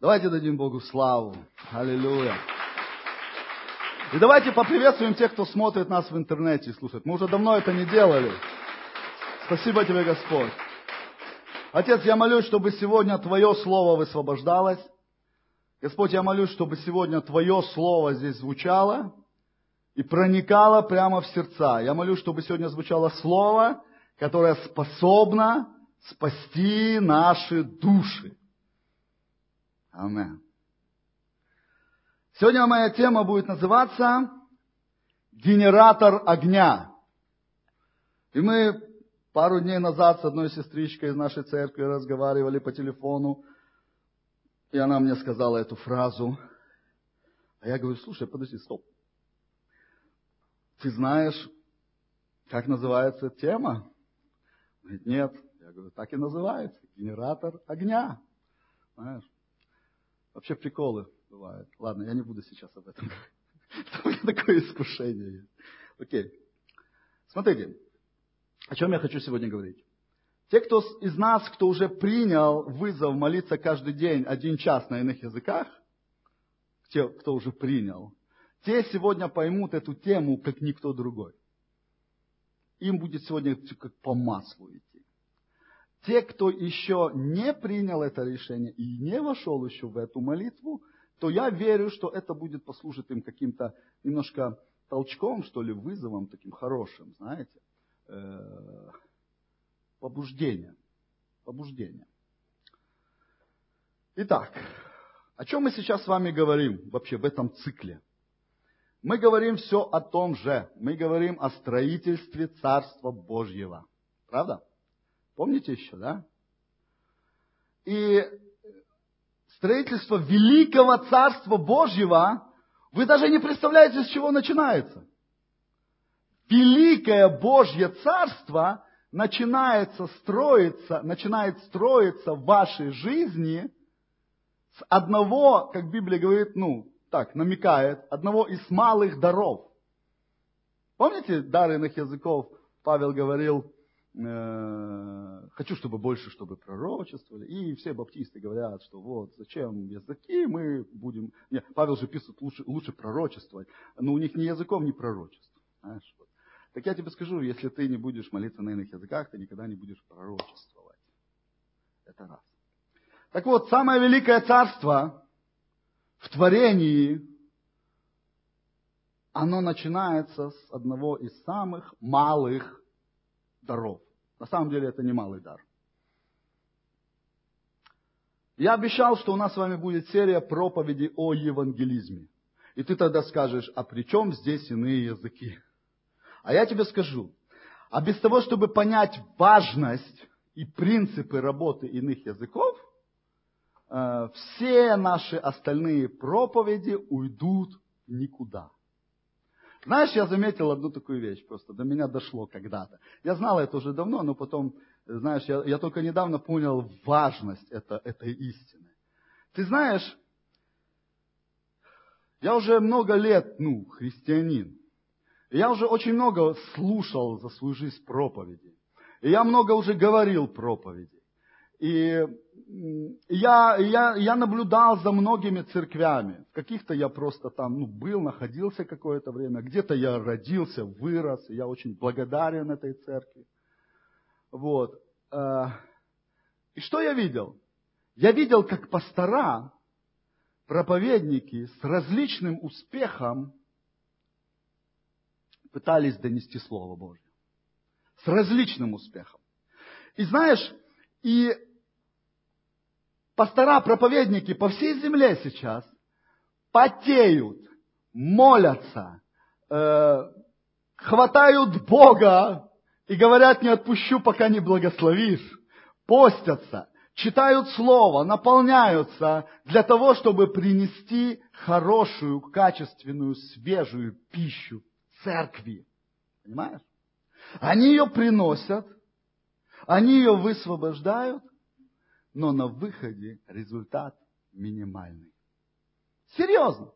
Давайте дадим Богу славу. Аллилуйя. И давайте поприветствуем тех, кто смотрит нас в интернете и слушает. Мы уже давно это не делали. Спасибо тебе, Господь. Отец, я молюсь, чтобы сегодня Твое Слово высвобождалось. Господь, я молюсь, чтобы сегодня Твое Слово здесь звучало и проникало прямо в сердца. Я молюсь, чтобы сегодня звучало Слово, которое способно спасти наши души. Аминь. Сегодня моя тема будет называться «Генератор огня». И мы пару дней назад с одной сестричкой из нашей церкви разговаривали по телефону, и она мне сказала эту фразу. А я говорю, слушай, подожди, стоп. Ты знаешь, как называется тема? Говорит, нет. Я говорю, так и называется. Генератор огня. Знаешь? Вообще приколы бывают. Ладно, я не буду сейчас об этом говорить. У меня такое искушение есть. Окей. Смотрите, о чем я хочу сегодня говорить. Те, кто из нас, кто уже принял вызов молиться каждый день один час на иных языках, те, кто уже принял, те сегодня поймут эту тему, как никто другой. Им будет сегодня как по маслу идти. Те, кто еще не принял это решение и не вошел еще в эту молитву, то я верю, что это будет послужить им каким-то немножко толчком, что ли, вызовом таким хорошим, знаете, э, побуждением. Побуждением. Итак, о чем мы сейчас с вами говорим вообще в этом цикле? Мы говорим все о том же. Мы говорим о строительстве Царства Божьего. Правда? Помните еще, да? И строительство великого Царства Божьего, вы даже не представляете, с чего начинается. Великое Божье Царство начинается строиться, начинает строиться в вашей жизни с одного, как Библия говорит, ну, так, намекает, одного из малых даров. Помните, дар иных языков Павел говорил, Э, хочу, чтобы больше, чтобы пророчествовали. И все баптисты говорят, что вот, зачем языки, мы будем... Нет, Павел же пишет, лучше, лучше пророчествовать. Но у них ни языком, ни пророчеством. Знаешь, вот. Так я тебе скажу, если ты не будешь молиться на иных языках, ты никогда не будешь пророчествовать. Это раз. Так вот, самое великое царство в творении, оно начинается с одного из самых малых даров. На самом деле это немалый дар. Я обещал, что у нас с вами будет серия проповедей о евангелизме. И ты тогда скажешь, а при чем здесь иные языки? А я тебе скажу, а без того, чтобы понять важность и принципы работы иных языков, э, все наши остальные проповеди уйдут никуда. Знаешь, я заметил одну такую вещь просто, до меня дошло когда-то. Я знал это уже давно, но потом, знаешь, я, я только недавно понял важность это, этой истины. Ты знаешь, я уже много лет, ну, христианин. И я уже очень много слушал за свою жизнь проповеди. И я много уже говорил проповеди. И я, я, я наблюдал за многими церквями. В каких-то я просто там ну, был, находился какое-то время. Где-то я родился, вырос. И я очень благодарен этой церкви. Вот. Э, и что я видел? Я видел, как пастора, проповедники с различным успехом пытались донести Слово Божье. С различным успехом. И знаешь, и пастора, проповедники по всей земле сейчас потеют, молятся, э, хватают Бога и говорят, не отпущу, пока не благословишь. Постятся, читают Слово, наполняются для того, чтобы принести хорошую, качественную, свежую пищу церкви. Понимаешь? Они ее приносят, они ее высвобождают, но на выходе результат минимальный. Серьезно.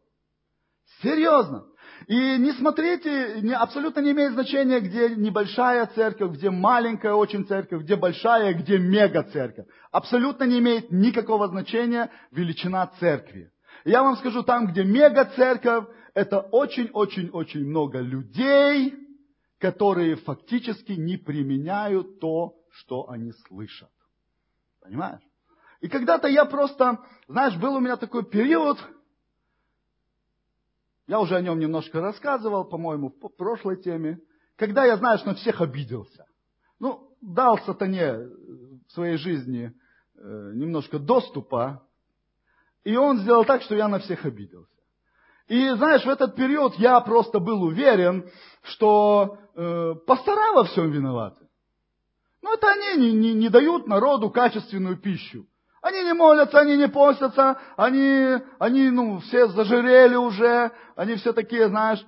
Серьезно. И не смотрите, не, абсолютно не имеет значения, где небольшая церковь, где маленькая очень церковь, где большая, где мега церковь. Абсолютно не имеет никакого значения величина церкви. Я вам скажу, там, где мега церковь, это очень-очень-очень много людей, которые фактически не применяют то, что они слышат. Понимаешь? И когда-то я просто, знаешь, был у меня такой период, я уже о нем немножко рассказывал, по-моему, в прошлой теме, когда я, знаешь, на всех обиделся. Ну, дал сатане в своей жизни э, немножко доступа, и он сделал так, что я на всех обиделся. И знаешь, в этот период я просто был уверен, что э, пастора во всем виноваты. Ну, это они не, не, не дают народу качественную пищу. Они не молятся, они не постятся, они, они ну, все зажирели уже, они все такие, знаешь,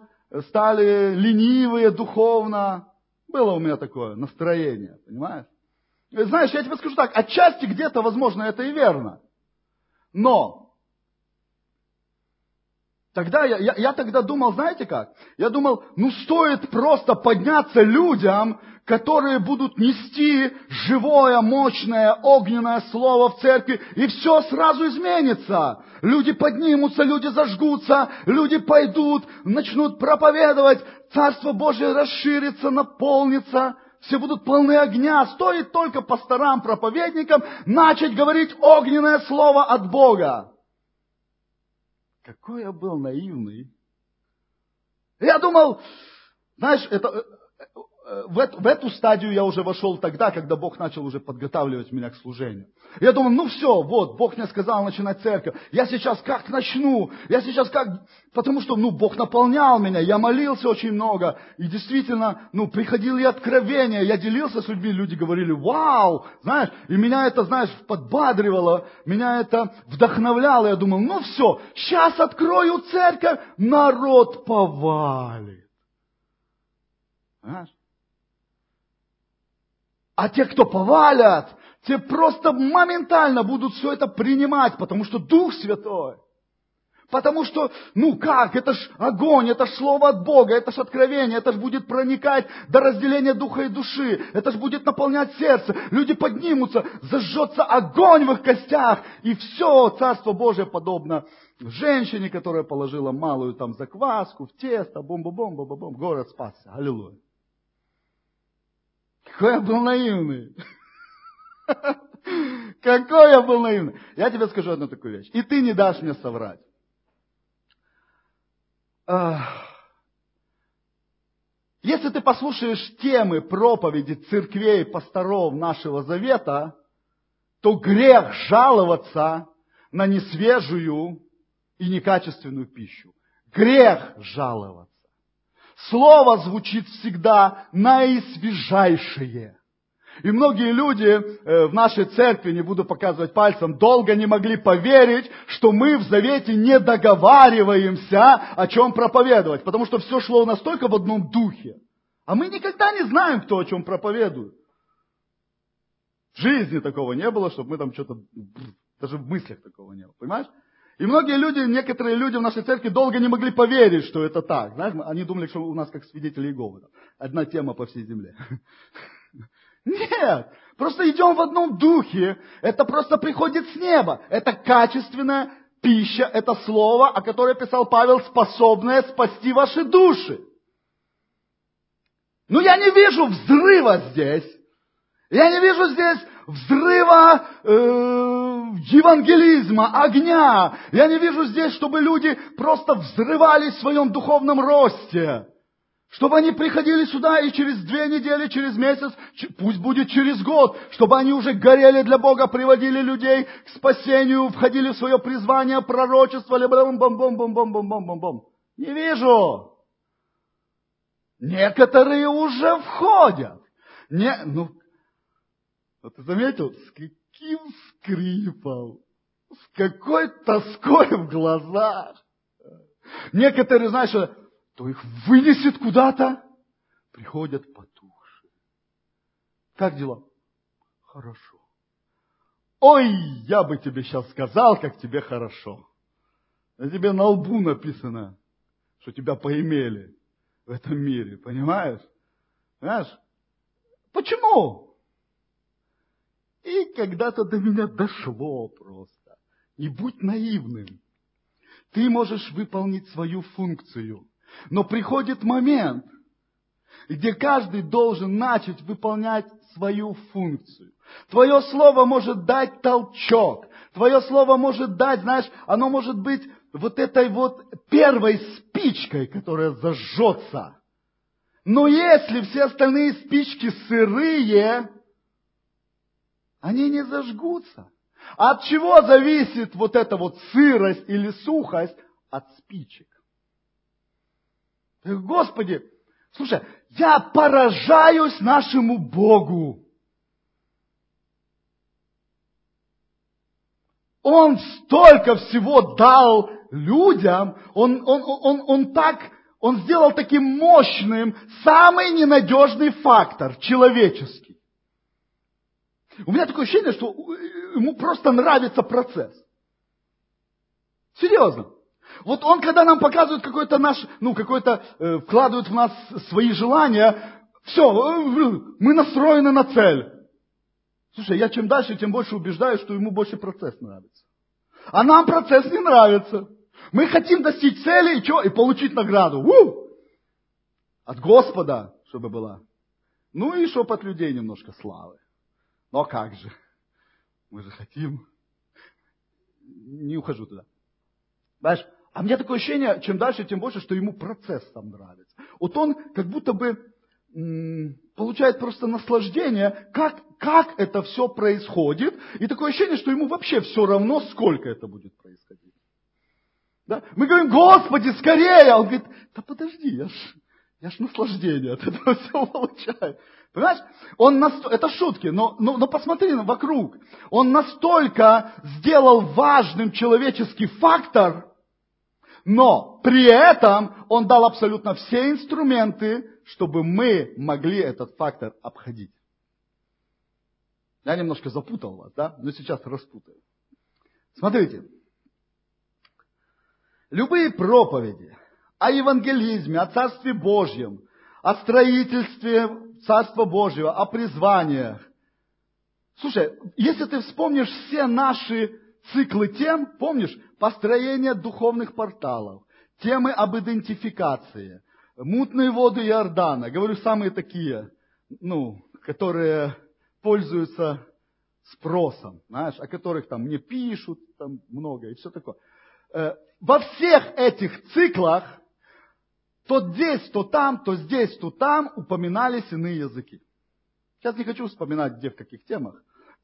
стали ленивые духовно. Было у меня такое настроение, понимаешь? И знаешь, я тебе скажу так, отчасти где-то, возможно, это и верно. Но Тогда я, я, я тогда думал, знаете как? Я думал, ну стоит просто подняться людям, которые будут нести живое, мощное, огненное слово в церкви, и все сразу изменится. Люди поднимутся, люди зажгутся, люди пойдут, начнут проповедовать, Царство Божье расширится, наполнится, все будут полны огня. Стоит только пасторам, проповедникам начать говорить огненное слово от Бога. Какой я был наивный. Я думал, знаешь, это, э, в, эту, в эту стадию я уже вошел тогда, когда Бог начал уже подготавливать меня к служению. Я думал, ну все, вот, Бог мне сказал начинать церковь. Я сейчас как начну? Я сейчас как... Потому что, ну, Бог наполнял меня, я молился очень много. И действительно, ну, приходили откровения, я делился с людьми, люди говорили, вау, знаешь, и меня это, знаешь, подбадривало, меня это вдохновляло. Я думал, ну все, сейчас открою церковь, народ повалит. Знаешь? А те, кто повалят, те просто моментально будут все это принимать, потому что Дух Святой. Потому что, ну как, это ж огонь, это ж слово от Бога, это ж откровение, это ж будет проникать до разделения духа и души, это ж будет наполнять сердце. Люди поднимутся, зажжется огонь в их костях, и все Царство Божие подобно женщине, которая положила малую там закваску в тесто, бом-бом-бом, бом-бом, город спасся. Аллилуйя. Какой я был наивный. Какой я был наивный. Я тебе скажу одну такую вещь. И ты не дашь мне соврать. Если ты послушаешь темы проповеди церквей, пасторов нашего завета, то грех жаловаться на несвежую и некачественную пищу. Грех жаловаться. Слово звучит всегда наисвежайшее. И многие люди э, в нашей церкви, не буду показывать пальцем, долго не могли поверить, что мы в завете не договариваемся, о чем проповедовать, потому что все шло настолько в одном духе. А мы никогда не знаем, кто о чем проповедует. В жизни такого не было, чтобы мы там что-то, даже в мыслях такого не было, понимаешь? И многие люди, некоторые люди в нашей церкви долго не могли поверить, что это так. Знаешь, они думали, что у нас как свидетели Иеговы. Одна тема по всей земле. Нет, просто идем в одном духе. Это просто приходит с неба. Это качественная пища, это слово, о котором писал Павел, способное спасти ваши души. Но я не вижу взрыва здесь. Я не вижу здесь взрыва э, евангелизма, огня. Я не вижу здесь, чтобы люди просто взрывались в своем духовном росте. Чтобы они приходили сюда и через две недели, через месяц, пусть будет через год, чтобы они уже горели для Бога, приводили людей к спасению, входили в свое призвание, пророчествовали, бом бом бом бом бом бом бом бом бом Не вижу. Некоторые уже входят. Не, ну, вот ты заметил, с каким скрипом, с какой тоской в глазах. Некоторые, знаешь, то их вынесет куда-то, приходят потухшие. Как дела? Хорошо. Ой, я бы тебе сейчас сказал, как тебе хорошо. На тебе на лбу написано что тебя поимели в этом мире, понимаешь? Понимаешь? Почему? И когда-то до меня дошло просто. Не будь наивным. Ты можешь выполнить свою функцию. Но приходит момент, где каждый должен начать выполнять свою функцию. Твое слово может дать толчок. Твое слово может дать, знаешь, оно может быть вот этой вот первой спичкой, которая зажжется. Но если все остальные спички сырые, они не зажгутся. От чего зависит вот эта вот сырость или сухость? От спичек. Господи, слушай, я поражаюсь нашему Богу. Он столько всего дал людям, он, он, он, он так, он сделал таким мощным самый ненадежный фактор, человеческий. У меня такое ощущение, что ему просто нравится процесс. Серьезно. Вот он, когда нам показывает какой-то наш, ну, какой-то, э, вкладывает в нас свои желания, все, э, мы настроены на цель. Слушай, я чем дальше, тем больше убеждаюсь, что ему больше процесс нравится. А нам процесс не нравится. Мы хотим достичь цели и что? И получить награду. У! От Господа, чтобы была. Ну и чтобы от людей немножко славы. Но как же? Мы же хотим. Не ухожу туда. Знаешь, а мне такое ощущение, чем дальше, тем больше, что ему процесс там нравится. Вот он как будто бы получает просто наслаждение, как, как это все происходит. И такое ощущение, что ему вообще все равно, сколько это будет происходить. Да? Мы говорим, Господи, скорее! А он говорит, да подожди, я ж, я ж наслаждение от этого все получаю. Понимаешь? Он наст... Это шутки, но, но, но посмотри вокруг. Он настолько сделал важным человеческий фактор, но при этом он дал абсолютно все инструменты, чтобы мы могли этот фактор обходить. Я немножко запутал вас, да? Но сейчас распутаю. Смотрите. Любые проповеди о евангелизме, о Царстве Божьем, о строительстве Царства Божьего, о призваниях. Слушай, если ты вспомнишь все наши циклы тем, помнишь, построение духовных порталов, темы об идентификации, мутные воды Иордана, говорю, самые такие, ну, которые пользуются спросом, знаешь, о которых там мне пишут там много и все такое. Э, во всех этих циклах, то здесь, то там, то здесь, то там упоминались иные языки. Сейчас не хочу вспоминать, где, в каких темах.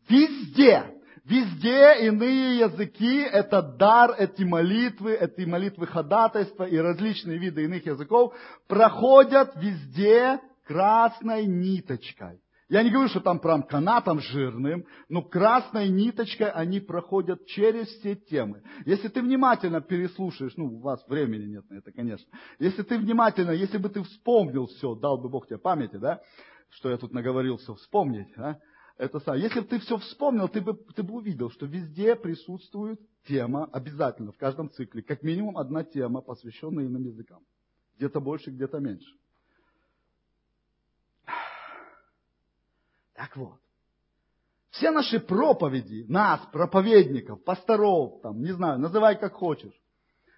Везде Везде иные языки – это дар, эти молитвы, эти молитвы ходатайства и различные виды иных языков проходят везде красной ниточкой. Я не говорю, что там прям канатом жирным, но красной ниточкой они проходят через все темы. Если ты внимательно переслушаешь, ну, у вас времени нет на это, конечно. Если ты внимательно, если бы ты вспомнил все, дал бы Бог тебе памяти, да, что я тут наговорился вспомнить, а, это самое. Если бы ты все вспомнил, ты бы, ты бы увидел, что везде присутствует тема, обязательно, в каждом цикле, как минимум одна тема, посвященная иным языкам. Где-то больше, где-то меньше. Так вот. Все наши проповеди, нас, проповедников, пасторов, там, не знаю, называй как хочешь,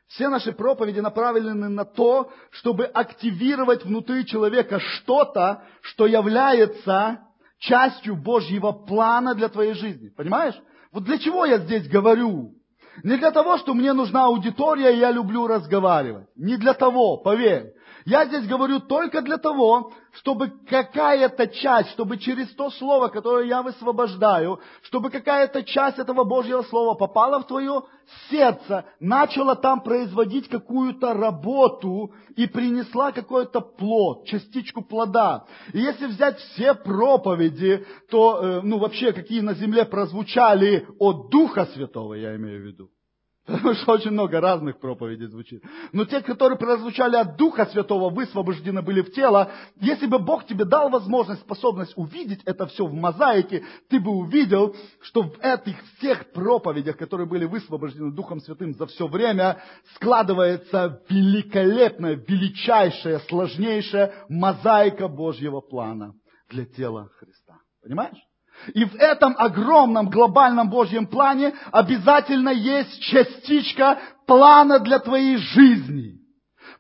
все наши проповеди направлены на то, чтобы активировать внутри человека что-то, что является частью Божьего плана для твоей жизни. Понимаешь? Вот для чего я здесь говорю? Не для того, что мне нужна аудитория, и я люблю разговаривать. Не для того, поверь. Я здесь говорю только для того, чтобы какая-то часть, чтобы через то слово, которое я высвобождаю, чтобы какая-то часть этого Божьего слова попала в твое сердце, начала там производить какую-то работу и принесла какой-то плод, частичку плода. И если взять все проповеди, то, э, ну вообще, какие на земле прозвучали от Духа Святого, я имею в виду, Потому что очень много разных проповедей звучит. Но те, которые прозвучали от Духа Святого, высвобождены были в тело. Если бы Бог тебе дал возможность, способность увидеть это все в мозаике, ты бы увидел, что в этих всех проповедях, которые были высвобождены Духом Святым за все время, складывается великолепная, величайшая, сложнейшая мозаика Божьего плана для тела Христа. Понимаешь? И в этом огромном глобальном Божьем плане обязательно есть частичка плана для твоей жизни.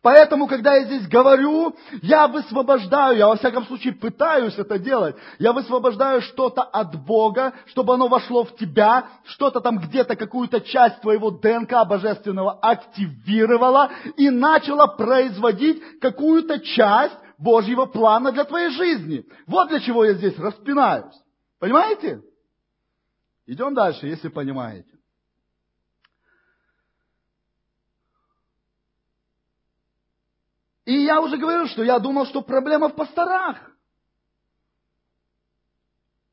Поэтому, когда я здесь говорю, я высвобождаю, я во всяком случае пытаюсь это делать, я высвобождаю что-то от Бога, чтобы оно вошло в тебя, что-то там где-то, какую-то часть твоего ДНК божественного активировало и начало производить какую-то часть Божьего плана для твоей жизни. Вот для чего я здесь распинаюсь. Понимаете? Идем дальше, если понимаете. И я уже говорил, что я думал, что проблема в пасторах.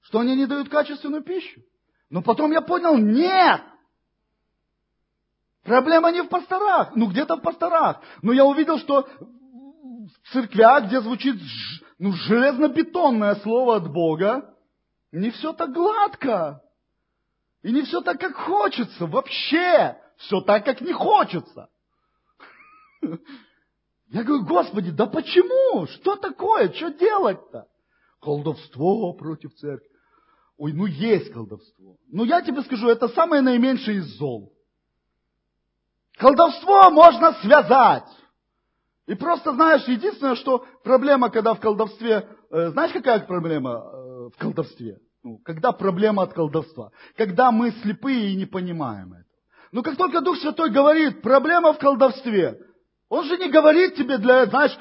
Что они не дают качественную пищу. Но потом я понял, нет. Проблема не в пасторах. Ну, где-то в пасторах. Но я увидел, что в церквях, где звучит ну, железно-бетонное слово от Бога, не все так гладко. И не все так, как хочется. Вообще. Все так, как не хочется. Я говорю, Господи, да почему? Что такое? Что делать-то? Колдовство против церкви. Ой, ну есть колдовство. Ну я тебе скажу, это самое наименьшее из зол. Колдовство можно связать. И просто знаешь, единственное, что проблема, когда в колдовстве, э, знаешь, какая проблема в колдовстве? Ну, когда проблема от колдовства? Когда мы слепые и не понимаем это. Но как только Дух Святой говорит, проблема в колдовстве, Он же не говорит тебе для, знаешь,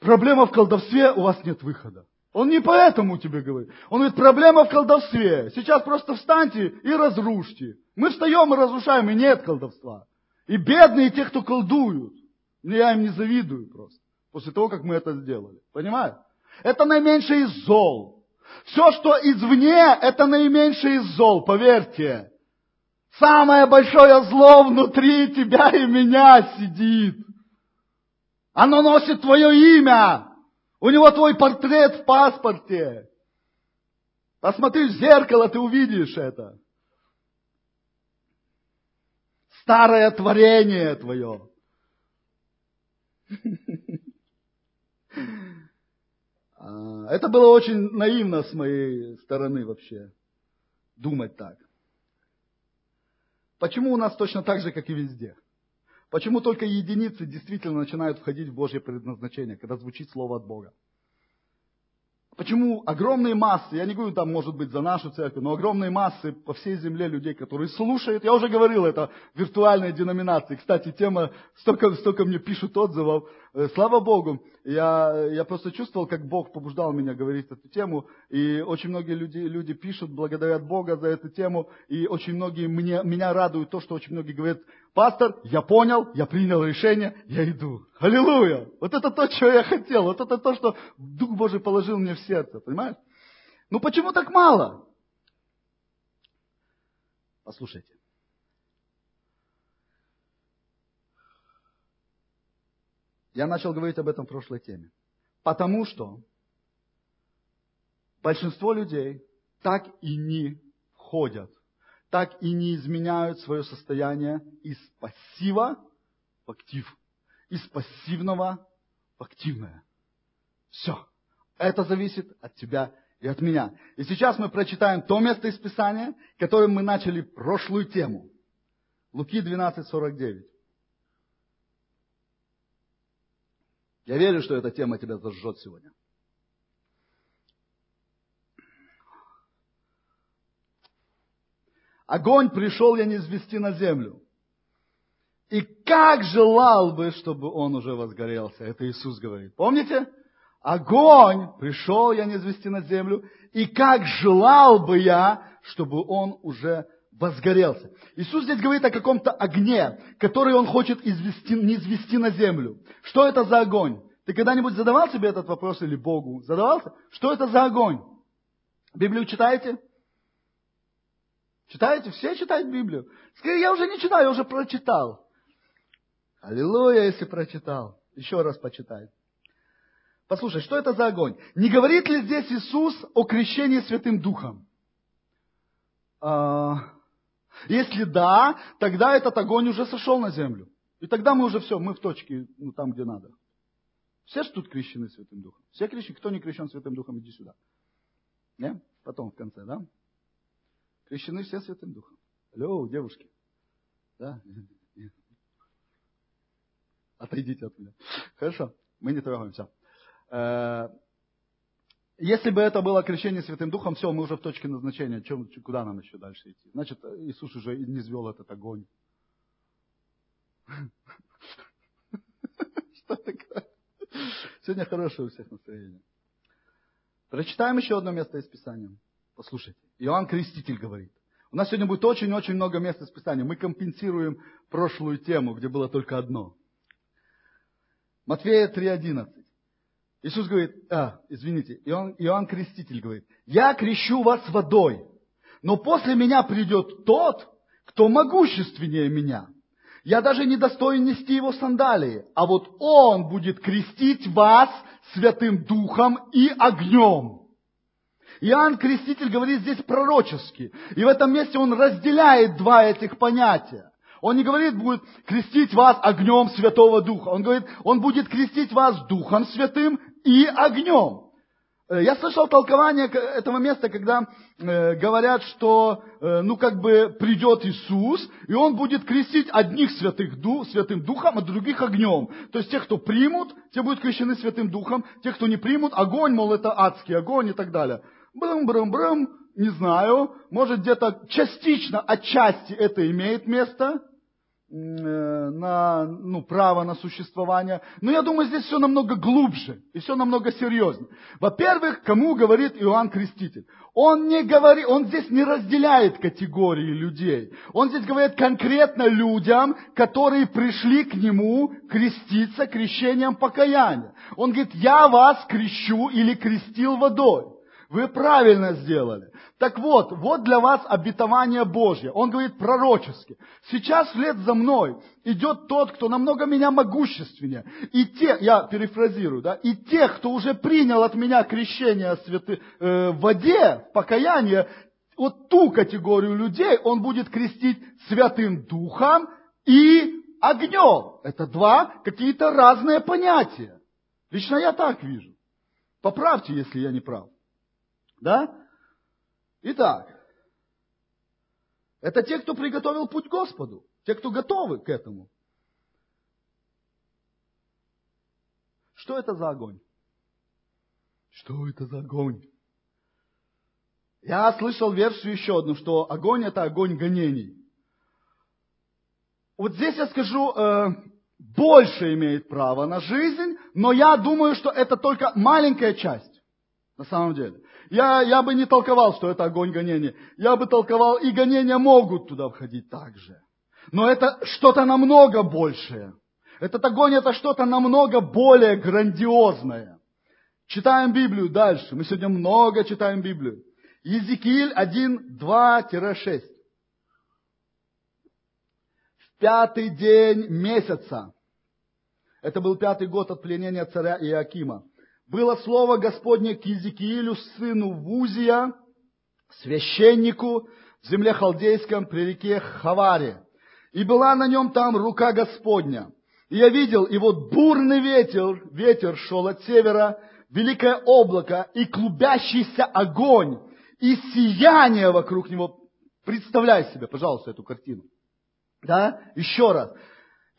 проблема в колдовстве, у вас нет выхода. Он не поэтому тебе говорит. Он говорит, проблема в колдовстве. Сейчас просто встаньте и разрушьте. Мы встаем и разрушаем, и нет колдовства. И бедные те, кто колдуют. Я им не завидую просто. После того, как мы это сделали. Понимаешь? Это наименьшее из зол. Все, что извне, это наименьшее из зол, поверьте. Самое большое зло внутри тебя и меня сидит. Оно носит твое имя. У него твой портрет в паспорте. Посмотри в зеркало, ты увидишь это. Старое творение твое. А, это было очень наивно с моей стороны вообще, думать так. Почему у нас точно так же, как и везде? Почему только единицы действительно начинают входить в Божье предназначение, когда звучит Слово от Бога? Почему огромные массы, я не говорю там, может быть, за нашу церковь, но огромные массы по всей земле людей, которые слушают, я уже говорил это, виртуальной деноминации. Кстати, тема, столько, столько мне пишут отзывов, слава Богу, я, я просто чувствовал, как Бог побуждал меня говорить эту тему, и очень многие люди, люди пишут, благодарят Бога за эту тему, и очень многие мне, меня радуют то, что очень многие говорят, пастор, я понял, я принял решение, я иду. Аллилуйя! Вот это то, что я хотел, вот это то, что Дух Божий положил мне в сердце, понимаешь? Ну почему так мало? Послушайте. Я начал говорить об этом в прошлой теме. Потому что большинство людей так и не входят, так и не изменяют свое состояние из пассива в актив, из пассивного в активное. Все. Это зависит от тебя и от меня. И сейчас мы прочитаем то место из Писания, которым мы начали прошлую тему. Луки 12:49. Я верю, что эта тема тебя зажжет сегодня. Огонь пришел я не извести на землю. И как желал бы, чтобы он уже возгорелся. Это Иисус говорит. Помните? Огонь пришел я не извести на землю. И как желал бы я, чтобы он уже возгорелся. Иисус здесь говорит о каком-то огне, который Он хочет извести, не извести на землю. Что это за огонь? Ты когда-нибудь задавал себе этот вопрос или Богу? Задавался? Что это за огонь? Библию читаете? Читаете? Все читают Библию? Скажи, я уже не читаю, я уже прочитал. Аллилуйя, если прочитал. Еще раз почитай. Послушай, что это за огонь? Не говорит ли здесь Иисус о крещении Святым Духом? А, если да, тогда этот огонь уже сошел на землю. И тогда мы уже все, мы в точке, ну, там, где надо. Все же тут крещены Святым Духом. Все крещены. Кто не крещен Святым Духом, иди сюда. Не? Потом в конце, да? Крещены все Святым Духом. Алло, девушки. Да? Отойдите от меня. Хорошо, мы не трогаем, все. Э, если бы это было крещение Святым Духом, все, мы уже в точке назначения. Чем, куда нам еще дальше идти? Значит, Иисус уже не звел этот огонь. Что такое? Сегодня хорошее у всех настроение. Прочитаем еще одно место из Писания. Послушайте. Иоанн Креститель говорит. У нас сегодня будет очень-очень много мест из Писания. Мы компенсируем прошлую тему, где было только одно. Матфея 3.11. Иисус говорит, а, извините, Иоанн, Иоанн Креститель говорит, я крещу вас водой, но после меня придет тот, кто могущественнее меня. Я даже не достоин нести его сандалии, а вот он будет крестить вас Святым Духом и огнем. Иоанн Креститель говорит здесь пророчески. И в этом месте он разделяет два этих понятия. Он не говорит, будет крестить вас огнем Святого Духа. Он говорит, он будет крестить вас Духом Святым и огнем. Э, я слышал толкование этого места, когда э, говорят, что э, ну как бы придет Иисус, и Он будет крестить одних святых Святым Духом, а других огнем. То есть тех, кто примут, те будут крещены Святым Духом, те, кто не примут, огонь, мол, это адский огонь и так далее. Брым-брым-брым, не знаю, может где-то частично, отчасти это имеет место, на ну, право на существование. Но я думаю, здесь все намного глубже и все намного серьезнее. Во-первых, кому говорит Иоанн Креститель? Он не говорит, он здесь не разделяет категории людей. Он здесь говорит конкретно людям, которые пришли к нему креститься крещением покаяния. Он говорит, я вас крещу или крестил водой. Вы правильно сделали. Так вот, вот для вас обетование Божье. Он говорит пророчески. Сейчас вслед за мной идет тот, кто намного меня могущественнее. И те, я перефразирую, да, и тех, кто уже принял от меня крещение святы, э, в воде, покаяние, вот ту категорию людей он будет крестить Святым Духом и огнем. Это два какие-то разные понятия. Лично я так вижу. Поправьте, если я не прав. Да? Итак, это те, кто приготовил путь Господу, те, кто готовы к этому. Что это за огонь? Что это за огонь? Я слышал версию еще одну, что огонь это огонь гонений. Вот здесь я скажу, э, больше имеет право на жизнь, но я думаю, что это только маленькая часть. На самом деле. Я, я бы не толковал, что это огонь гонения. Я бы толковал, и гонения могут туда входить также. Но это что-то намного большее. Этот огонь это что-то намного более грандиозное. Читаем Библию дальше. Мы сегодня много читаем Библию. Езекииль 1, 2-6. В пятый день месяца. Это был пятый год от пленения царя Иакима было слово Господне к Езекиилю, сыну Вузия, священнику в земле халдейском при реке Хаваре. И была на нем там рука Господня. И я видел, и вот бурный ветер, ветер шел от севера, великое облако и клубящийся огонь, и сияние вокруг него. Представляй себе, пожалуйста, эту картину. Да? Еще раз.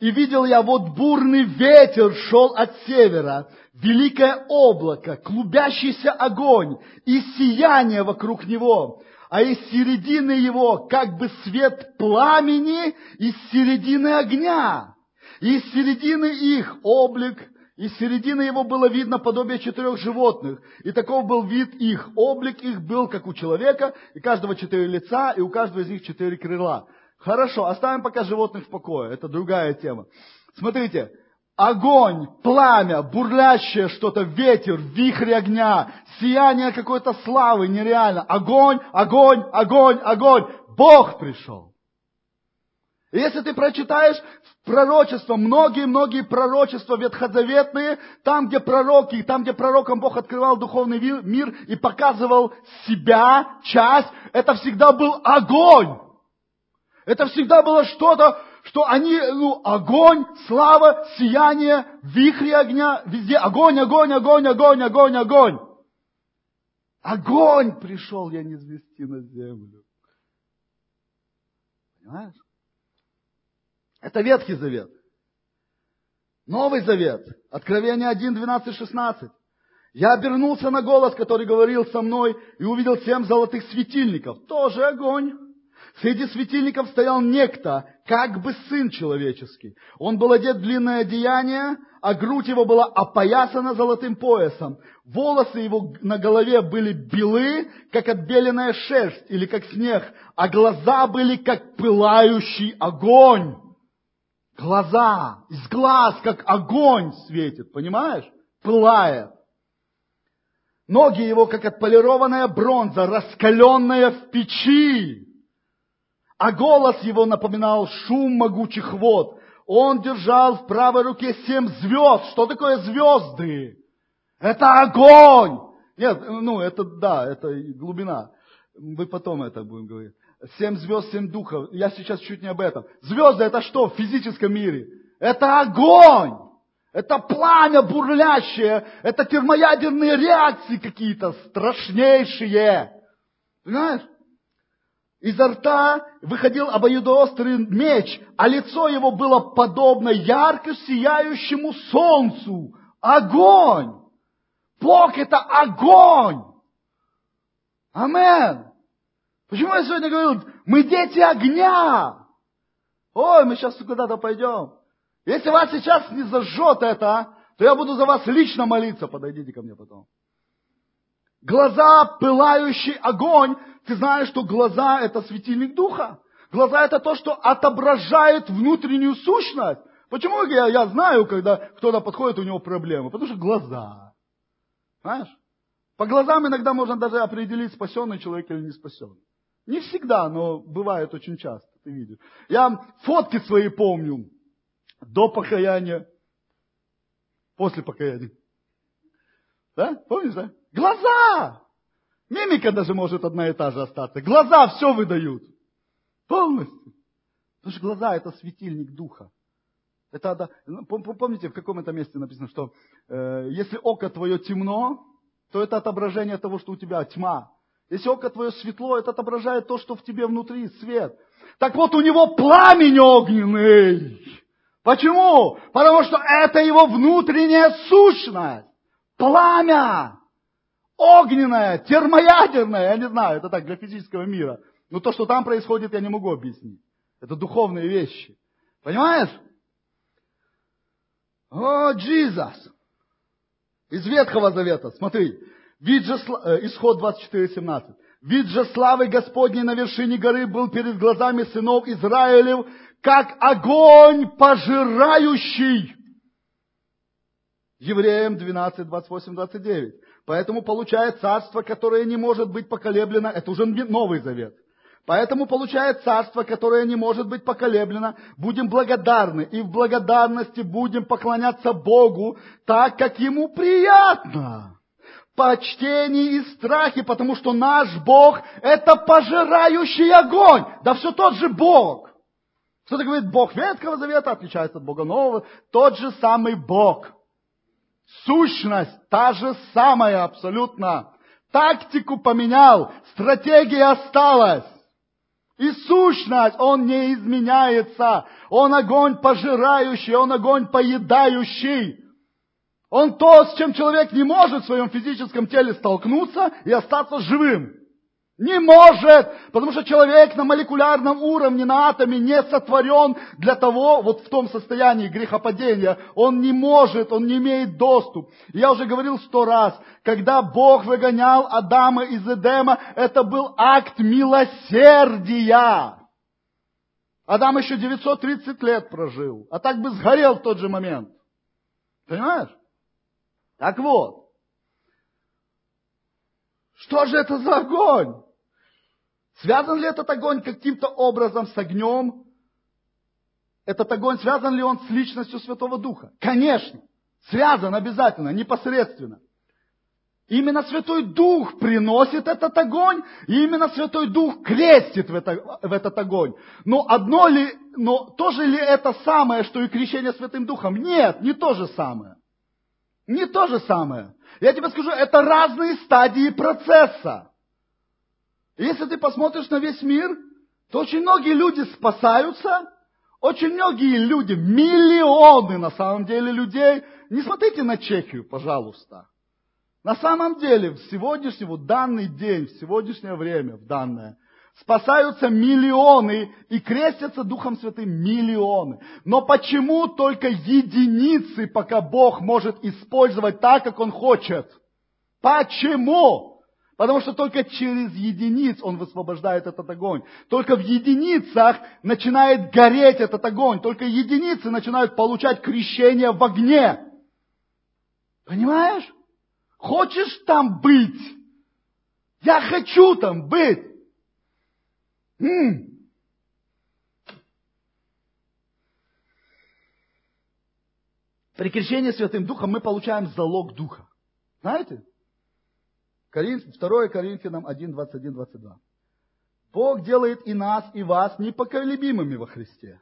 И видел я, вот бурный ветер шел от севера, великое облако, клубящийся огонь и сияние вокруг него, а из середины его как бы свет пламени из середины огня. И из середины их облик, из середины его было видно подобие четырех животных. И таков был вид их. Облик их был, как у человека, и каждого четыре лица, и у каждого из них четыре крыла. Хорошо, оставим пока животных в покое. Это другая тема. Смотрите, огонь, пламя, бурлящее что-то, ветер, вихрь огня, сияние какой-то славы нереально. Огонь, огонь, огонь, огонь. Бог пришел. И если ты прочитаешь пророчества, многие-многие пророчества ветхозаветные, там, где пророки, там, где пророкам Бог открывал духовный мир и показывал себя, часть, это всегда был огонь. Это всегда было что-то, что они, ну, огонь, слава, сияние, вихри огня, везде огонь, огонь, огонь, огонь, огонь, огонь. Огонь пришел я не звести на землю. Понимаешь? Это Ветхий Завет. Новый Завет. Откровение 1, 12, 16. Я обернулся на голос, который говорил со мной, и увидел семь золотых светильников. Тоже огонь. Среди светильников стоял некто, как бы сын человеческий. Он был одет в длинное одеяние, а грудь его была опоясана золотым поясом. Волосы его на голове были белы, как отбеленная шерсть или как снег, а глаза были как пылающий огонь. Глаза, из глаз, как огонь светит, понимаешь? Пылает. Ноги его, как отполированная бронза, раскаленная в печи. А голос его напоминал шум могучих вод. Он держал в правой руке семь звезд. Что такое звезды? Это огонь! Нет, ну это да, это глубина. Мы потом это будем говорить. Семь звезд, семь духов. Я сейчас чуть не об этом. Звезды это что в физическом мире? Это огонь! Это пламя бурлящее, это термоядерные реакции какие-то страшнейшие. Понимаешь? Изо рта выходил обоюдоострый меч, а лицо его было подобно ярко сияющему солнцу. Огонь! Бог это огонь! Амен! Почему я сегодня говорю, мы дети огня? Ой, мы сейчас куда-то пойдем. Если вас сейчас не зажжет это, то я буду за вас лично молиться. Подойдите ко мне потом. Глаза, пылающий огонь. Ты знаешь, что глаза это светильник духа. Глаза это то, что отображает внутреннюю сущность. Почему я, я знаю, когда кто-то подходит, у него проблемы? Потому что глаза. Знаешь? По глазам иногда можно даже определить, спасенный человек или не спасенный. Не всегда, но бывает очень часто, ты видишь. Я фотки свои помню до покаяния, после покаяния. Да? Помнишь, да? Глаза! Мимика даже может одна и та же остаться. Глаза все выдают. Полностью. Потому что глаза это светильник духа. Это, ну, помните, в каком это месте написано, что э, если око твое темно, то это отображение того, что у тебя тьма. Если око твое светло, это отображает то, что в тебе внутри, свет. Так вот, у него пламень огненный. Почему? Потому что это его внутренняя сущность. Пламя. Огненное, термоядерное, я не знаю, это так для физического мира. Но то, что там происходит, я не могу объяснить. Это духовные вещи. Понимаешь? О, Иисус. Из Ветхого Завета, смотри. Вид же, э, исход 24.17. Вид же славы Господней на вершине горы был перед глазами сынов Израилев, как огонь пожирающий. Евреям 12, 28, 29. Поэтому получает царство, которое не может быть поколеблено. Это уже Новый Завет. Поэтому получает царство, которое не может быть поколеблено. Будем благодарны и в благодарности будем поклоняться Богу так, как Ему приятно почтении и страхе, потому что наш Бог – это пожирающий огонь. Да все тот же Бог. Кто-то говорит, Бог Ветхого Завета отличается от Бога Нового. Тот же самый Бог. Сущность та же самая абсолютно. Тактику поменял, стратегия осталась. И сущность, он не изменяется. Он огонь пожирающий, он огонь поедающий. Он то, с чем человек не может в своем физическом теле столкнуться и остаться живым. Не может, потому что человек на молекулярном уровне, на атоме не сотворен для того, вот в том состоянии грехопадения. Он не может, он не имеет доступ. Я уже говорил сто раз, когда Бог выгонял Адама из Эдема, это был акт милосердия. Адам еще 930 лет прожил, а так бы сгорел в тот же момент. Понимаешь? Так вот, что же это за огонь? Связан ли этот огонь каким-то образом с огнем? Этот огонь, связан ли он с личностью Святого Духа? Конечно. Связан обязательно, непосредственно. Именно Святой Дух приносит этот огонь, и именно Святой Дух крестит в, это, в этот огонь. Но одно ли, но то же ли это самое, что и крещение Святым Духом? Нет, не то же самое. Не то же самое. Я тебе скажу, это разные стадии процесса. Если ты посмотришь на весь мир, то очень многие люди спасаются, очень многие люди, миллионы на самом деле людей, не смотрите на Чехию, пожалуйста. На самом деле, в сегодняшний, вот данный день, в сегодняшнее время, в данное, спасаются миллионы и крестятся Духом Святым миллионы. Но почему только единицы, пока Бог может использовать так, как Он хочет? Почему? Потому что только через единиц Он высвобождает этот огонь. Только в единицах начинает гореть этот огонь. Только единицы начинают получать крещение в огне. Понимаешь? Хочешь там быть? Я хочу там быть. М-м. При крещении Святым Духом мы получаем залог Духа. Знаете? 2 Коринфянам 1, 21, 22. Бог делает и нас, и вас непоколебимыми во Христе.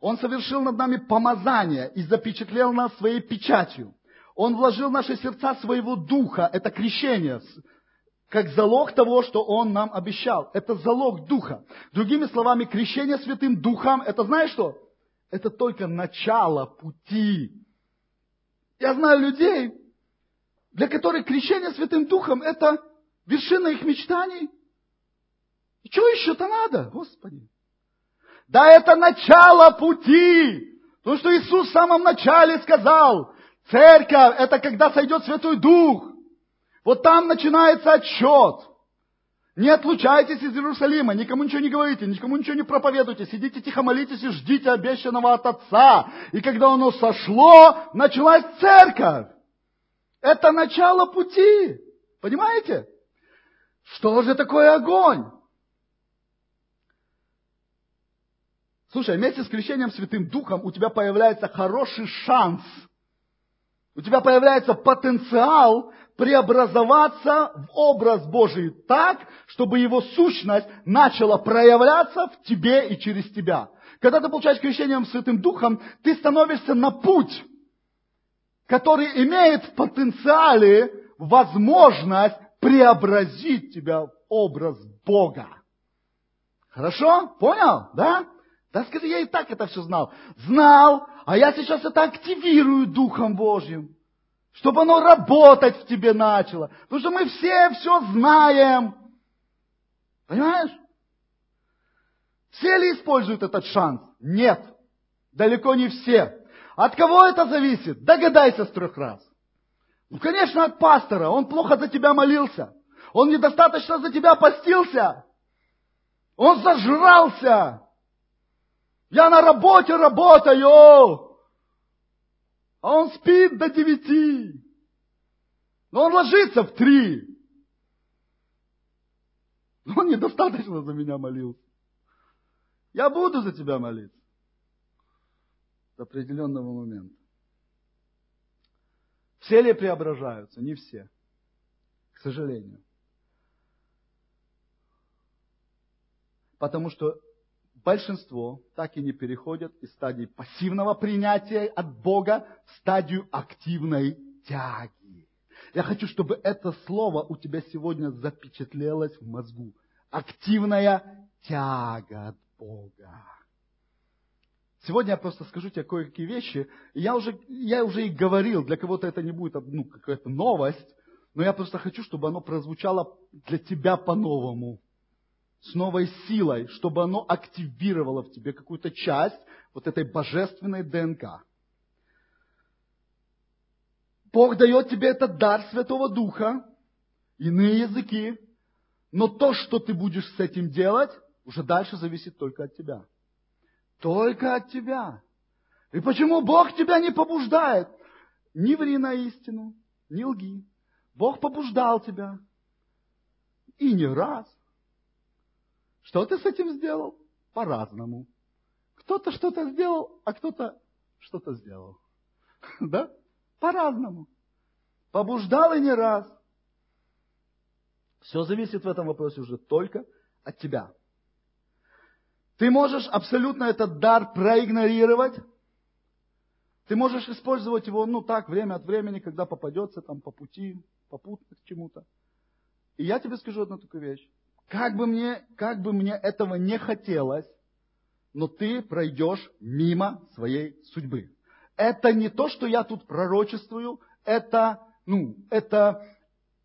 Он совершил над нами помазание и запечатлел нас своей печатью. Он вложил в наши сердца своего духа, это крещение, как залог того, что Он нам обещал. Это залог духа. Другими словами, крещение святым духом, это знаешь что? Это только начало пути. Я знаю людей, для которых крещение святым духом это вершина их мечтаний. И что еще-то надо, Господи? Да это начало пути. То, что Иисус в самом начале сказал, Церковь – это когда сойдет Святой Дух. Вот там начинается отчет. Не отлучайтесь из Иерусалима, никому ничего не говорите, никому ничего не проповедуйте, сидите тихо молитесь и ждите обещанного от Отца. И когда оно сошло, началась церковь. Это начало пути. Понимаете? Что же такое огонь? Слушай, вместе с крещением Святым Духом у тебя появляется хороший шанс – у тебя появляется потенциал преобразоваться в образ Божий так, чтобы его сущность начала проявляться в тебе и через тебя. Когда ты получаешь крещением Святым Духом, ты становишься на путь, который имеет в потенциале возможность преобразить тебя в образ Бога. Хорошо? Понял? Да? Да скажи, я и так это все знал. Знал, а я сейчас это активирую Духом Божьим, чтобы оно работать в тебе начало. Потому что мы все все знаем. Понимаешь? Все ли используют этот шанс? Нет. Далеко не все. От кого это зависит? Догадайся с трех раз. Ну, конечно, от пастора. Он плохо за тебя молился. Он недостаточно за тебя постился. Он зажрался. Я на работе работаю. А он спит до девяти. Но он ложится в три. Но он недостаточно за меня молился. Я буду за тебя молиться. До определенного момента. Все ли преображаются? Не все. К сожалению. Потому что большинство так и не переходят из стадии пассивного принятия от Бога в стадию активной тяги. Я хочу, чтобы это слово у тебя сегодня запечатлелось в мозгу. Активная тяга от Бога. Сегодня я просто скажу тебе кое-какие вещи. Я уже, я уже и говорил, для кого-то это не будет ну, какая-то новость, но я просто хочу, чтобы оно прозвучало для тебя по-новому с новой силой, чтобы оно активировало в тебе какую-то часть вот этой божественной ДНК. Бог дает тебе этот дар Святого Духа, иные языки, но то, что ты будешь с этим делать, уже дальше зависит только от тебя. Только от тебя. И почему Бог тебя не побуждает? Не ври на истину, не лги. Бог побуждал тебя. И не раз. Что ты с этим сделал? По-разному. Кто-то что-то сделал, а кто-то что-то сделал. Да? По-разному. Побуждал и не раз. Все зависит в этом вопросе уже только от тебя. Ты можешь абсолютно этот дар проигнорировать. Ты можешь использовать его, ну так, время от времени, когда попадется там по пути, попутно к чему-то. И я тебе скажу одну такую вещь. Как бы мне, как бы мне этого не хотелось, но ты пройдешь мимо своей судьбы. Это не то, что я тут пророчествую, это, ну, это,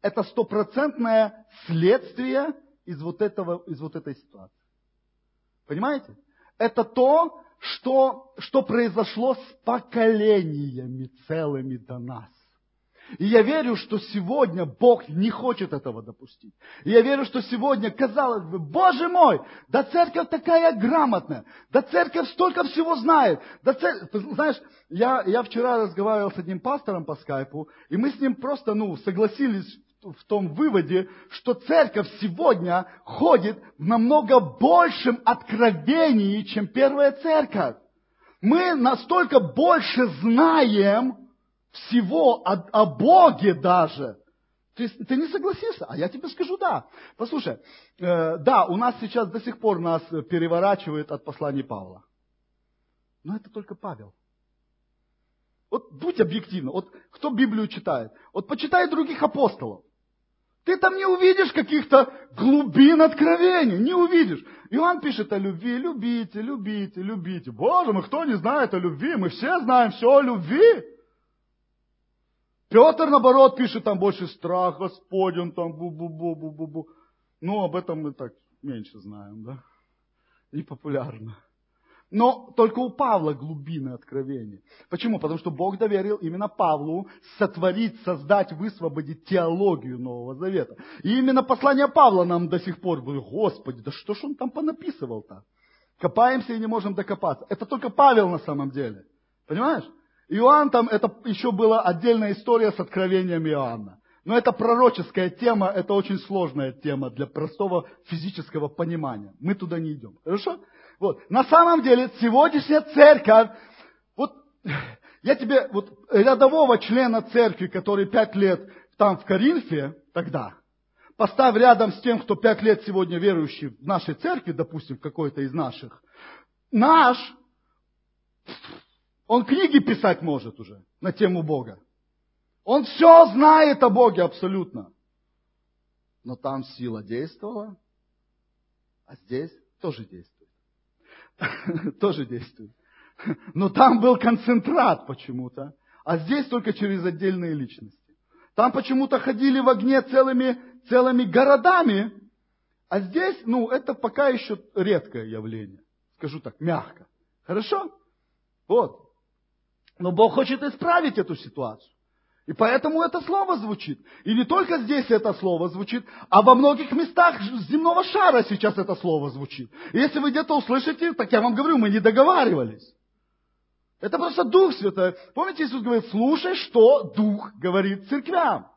это стопроцентное следствие из вот, этого, из вот этой ситуации. Понимаете? Это то, что, что произошло с поколениями целыми до нас. И я верю, что сегодня Бог не хочет этого допустить. И я верю, что сегодня, казалось бы, Боже мой, да церковь такая грамотная, да церковь столько всего знает. Да церковь... Знаешь, я, я вчера разговаривал с одним пастором по скайпу, и мы с ним просто, ну, согласились в том выводе, что церковь сегодня ходит в намного большем откровении, чем первая церковь. Мы настолько больше знаем всего о, о Боге даже. Ты, ты не согласишься? А я тебе скажу да. Послушай, э, да, у нас сейчас до сих пор нас переворачивает от посланий Павла. Но это только Павел. Вот будь объективно. Вот кто Библию читает? Вот почитай других апостолов. Ты там не увидишь каких-то глубин откровений, не увидишь. Иоанн пишет о любви, любите, любите, любите. Боже мой, кто не знает о любви? Мы все знаем все о любви. Петр, наоборот, пишет там больше страх Господень, там бу-бу-бу-бу-бу-бу. Ну, об этом мы так меньше знаем, да? Непопулярно. Но только у Павла глубины откровения. Почему? Потому что Бог доверил именно Павлу сотворить, создать, высвободить теологию Нового Завета. И именно послание Павла нам до сих пор будет, Господи, да что ж он там понаписывал-то? Копаемся и не можем докопаться. Это только Павел на самом деле. Понимаешь? Иоанн там, это еще была отдельная история с откровением Иоанна. Но это пророческая тема, это очень сложная тема для простого физического понимания. Мы туда не идем. Хорошо? Вот. На самом деле, сегодняшняя церковь, вот я тебе, вот рядового члена церкви, который пять лет там в Коринфе, тогда, поставь рядом с тем, кто пять лет сегодня верующий в нашей церкви, допустим, какой-то из наших, наш, он книги писать может уже на тему Бога. Он все знает о Боге абсолютно. Но там сила действовала, а здесь тоже действует. тоже действует. Но там был концентрат почему-то, а здесь только через отдельные личности. Там почему-то ходили в огне целыми, целыми городами, а здесь, ну, это пока еще редкое явление. Скажу так, мягко. Хорошо? Вот. Но Бог хочет исправить эту ситуацию. И поэтому это слово звучит. И не только здесь это слово звучит, а во многих местах земного шара сейчас это слово звучит. И если вы где-то услышите, так я вам говорю, мы не договаривались. Это просто Дух Святой. Помните, Иисус говорит, слушай, что Дух говорит церквям.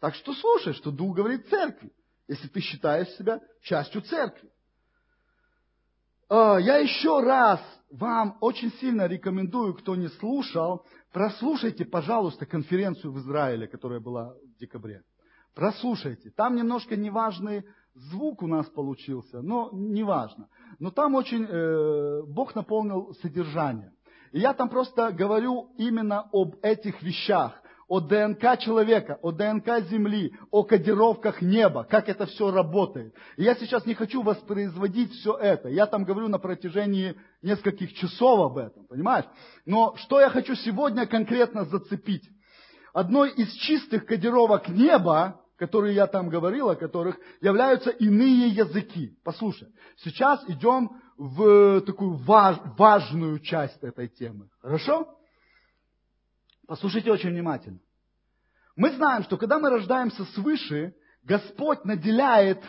Так что слушай, что Дух говорит церкви, если ты считаешь себя частью церкви. А, я еще раз вам очень сильно рекомендую, кто не слушал, прослушайте, пожалуйста, конференцию в Израиле, которая была в декабре. Прослушайте. Там немножко неважный звук у нас получился, но неважно. Но там очень э, Бог наполнил содержание. И я там просто говорю именно об этих вещах о ДНК человека, о ДНК Земли, о кодировках неба, как это все работает. И я сейчас не хочу воспроизводить все это. Я там говорю на протяжении нескольких часов об этом, понимаешь? Но что я хочу сегодня конкретно зацепить? Одной из чистых кодировок неба, которые я там говорил, о которых являются иные языки. Послушай, сейчас идем в такую важ, важную часть этой темы. Хорошо? Послушайте очень внимательно. Мы знаем, что когда мы рождаемся свыше, Господь наделяет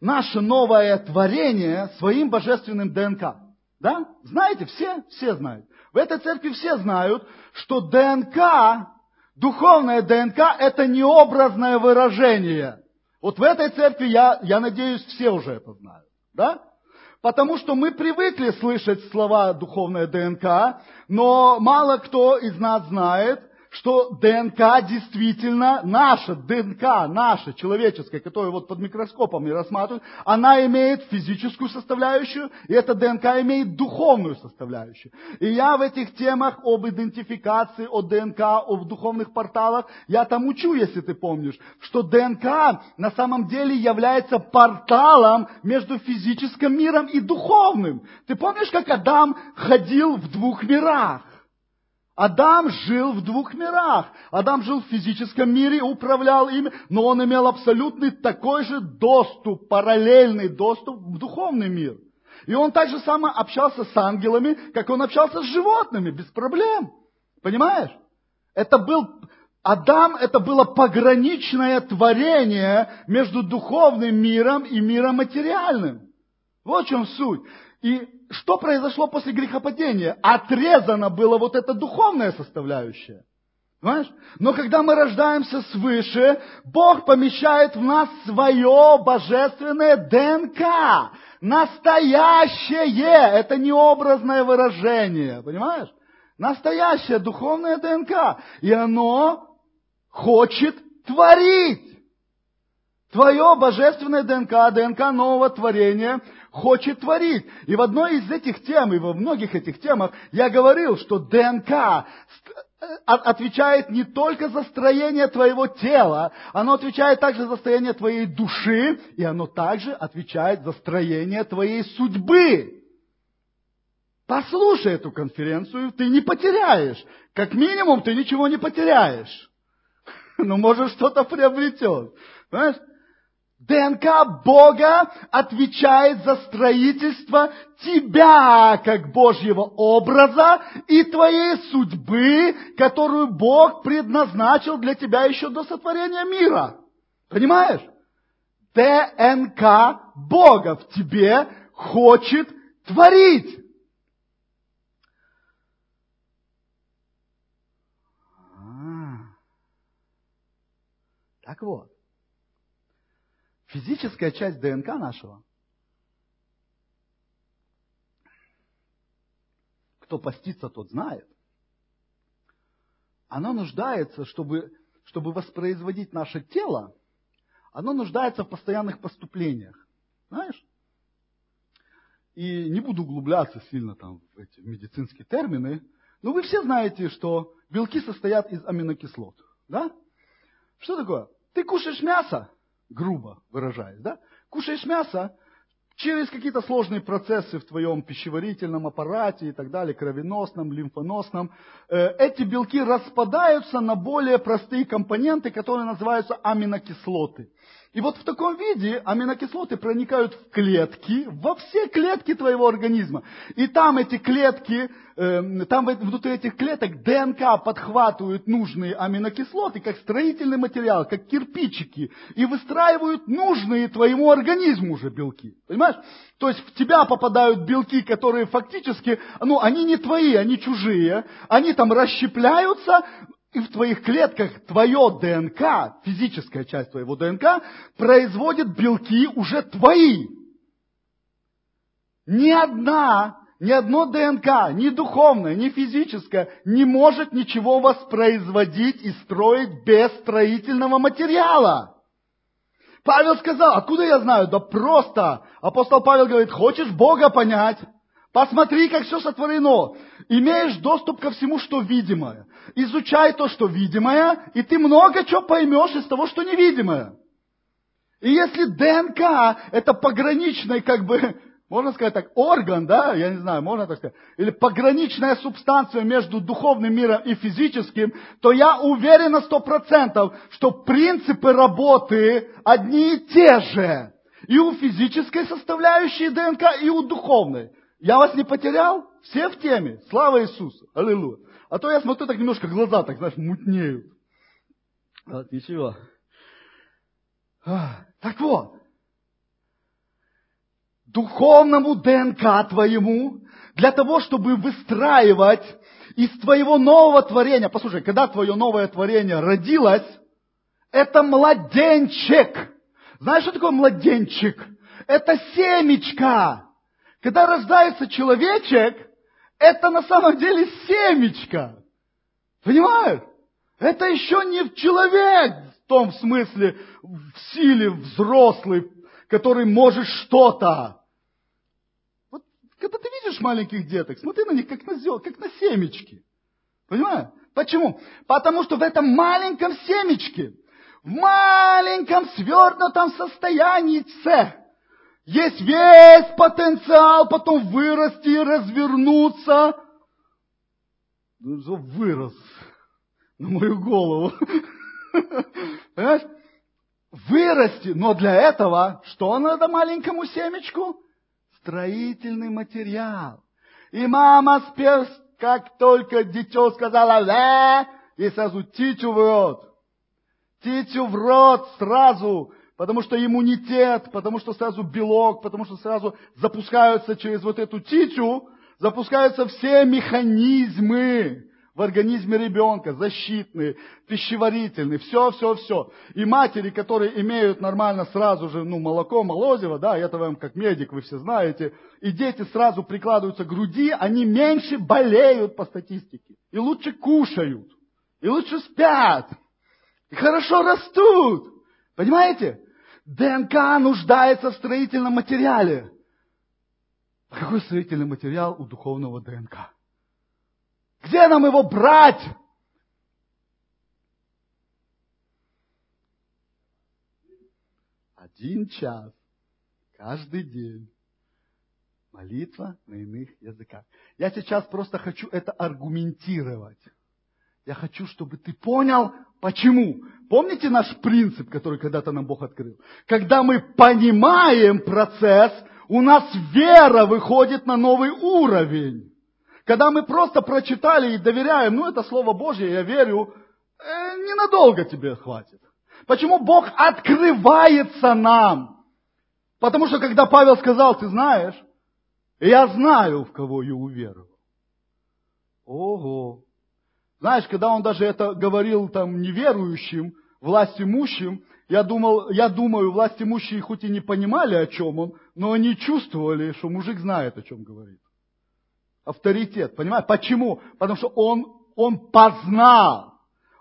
наше новое творение своим божественным ДНК. Да? Знаете, все, все знают. В этой церкви все знают, что ДНК, духовная ДНК, это не образное выражение. Вот в этой церкви, я, я надеюсь, все уже это знают. Да? Потому что мы привыкли слышать слова духовная ДНК, но мало кто из нас знает, что ДНК действительно наша, ДНК наша, человеческая, которую вот под микроскопом не рассматривают, она имеет физическую составляющую, и эта ДНК имеет духовную составляющую. И я в этих темах об идентификации, о ДНК, о духовных порталах, я там учу, если ты помнишь, что ДНК на самом деле является порталом между физическим миром и духовным. Ты помнишь, как Адам ходил в двух мирах? Адам жил в двух мирах. Адам жил в физическом мире, управлял ими, но он имел абсолютный такой же доступ, параллельный доступ в духовный мир. И он так же само общался с ангелами, как он общался с животными, без проблем. Понимаешь? Это был, Адам это было пограничное творение между духовным миром и миром материальным. Вот в чем суть. И что произошло после грехопадения? Отрезана была вот эта духовная составляющая. Понимаешь? Но когда мы рождаемся свыше, Бог помещает в нас свое божественное ДНК. Настоящее. Это не образное выражение. Понимаешь? Настоящее духовное ДНК. И оно хочет творить. Твое божественное ДНК, ДНК нового творения хочет творить. И в одной из этих тем, и во многих этих темах я говорил, что ДНК э, отвечает не только за строение твоего тела, оно отвечает также за строение твоей души, и оно также отвечает за строение твоей судьбы. Послушай эту конференцию, ты не потеряешь. Как минимум, ты ничего не потеряешь. Но, может, что-то приобретешь. Понимаешь? ДНК Бога отвечает за строительство тебя как Божьего образа и твоей судьбы, которую Бог предназначил для тебя еще до сотворения мира. Понимаешь? ДНК Бога в тебе хочет творить. А. Так вот, физическая часть ДНК нашего, кто постится, тот знает, она нуждается, чтобы, чтобы воспроизводить наше тело, оно нуждается в постоянных поступлениях. Знаешь? И не буду углубляться сильно там в эти медицинские термины, но вы все знаете, что белки состоят из аминокислот. Да? Что такое? Ты кушаешь мясо, грубо выражаясь, да? Кушаешь мясо, через какие-то сложные процессы в твоем пищеварительном аппарате и так далее, кровеносном, лимфоносном, э, эти белки распадаются на более простые компоненты, которые называются аминокислоты. И вот в таком виде аминокислоты проникают в клетки, во все клетки твоего организма. И там эти клетки, э, там внутри этих клеток ДНК подхватывают нужные аминокислоты, как строительный материал, как кирпичики, и выстраивают нужные твоему организму уже белки. Понимаешь? То есть в тебя попадают белки, которые фактически, ну, они не твои, они чужие. Они там расщепляются, и в твоих клетках твое ДНК, физическая часть твоего ДНК, производит белки уже твои. Ни одна, ни одно ДНК, ни духовное, ни физическое, не может ничего воспроизводить и строить без строительного материала. Павел сказал, откуда я знаю? Да просто. Апостол Павел говорит, хочешь Бога понять? Посмотри, как все сотворено. Имеешь доступ ко всему, что видимое. Изучай то, что видимое, и ты много чего поймешь из того, что невидимое. И если ДНК это пограничный, как бы, можно сказать так, орган, да, я не знаю, можно так сказать, или пограничная субстанция между духовным миром и физическим, то я уверен на сто процентов, что принципы работы одни и те же. И у физической составляющей ДНК, и у духовной. Я вас не потерял? Все в теме? Слава Иисусу! Аллилуйя! А то я смотрю, так немножко глаза, так знаешь, мутнеют. Вот, ничего. А, так вот, духовному ДНК твоему, для того, чтобы выстраивать из твоего нового творения, послушай, когда твое новое творение родилось, это младенчик, Знаешь, что такое младенчик? Это семечко. Когда рождается человечек, это на самом деле семечко. Понимаешь? Это еще не человек в том смысле, в силе взрослый, который может что-то. Вот когда ты видишь маленьких деток, смотри на них как на, зел, как на семечки. Понимаешь? Почему? Потому что в этом маленьком семечке, в маленьком свернутом состоянии С, есть весь потенциал потом вырасти развернуться. Ну, вырос на мою голову. Понимаешь? Вырасти. Но для этого что надо маленькому семечку? Строительный материал. И мама сперс, как только дитё сказала «ле», и сразу титю в рот. Титю в рот сразу потому что иммунитет, потому что сразу белок, потому что сразу запускаются через вот эту титю, запускаются все механизмы в организме ребенка, защитные, пищеварительные, все, все, все. И матери, которые имеют нормально сразу же, ну, молоко, молозиво, да, это вам как медик, вы все знаете, и дети сразу прикладываются к груди, они меньше болеют по статистике, и лучше кушают, и лучше спят, и хорошо растут. Понимаете? ДНК нуждается в строительном материале. А какой строительный материал у духовного ДНК? Где нам его брать? Один час каждый день. Молитва на иных языках. Я сейчас просто хочу это аргументировать. Я хочу, чтобы ты понял, почему. Помните наш принцип, который когда-то нам Бог открыл? Когда мы понимаем процесс, у нас вера выходит на новый уровень. Когда мы просто прочитали и доверяем, ну это Слово Божье, я верю, э, ненадолго тебе хватит. Почему Бог открывается нам? Потому что когда Павел сказал, ты знаешь, я знаю, в кого я уверовал. Ого, знаешь, когда он даже это говорил там неверующим, власть имущим, я, думал, я думаю, власть имущие хоть и не понимали, о чем он, но они чувствовали, что мужик знает, о чем говорит. Авторитет, понимаешь? Почему? Потому что он, он познал.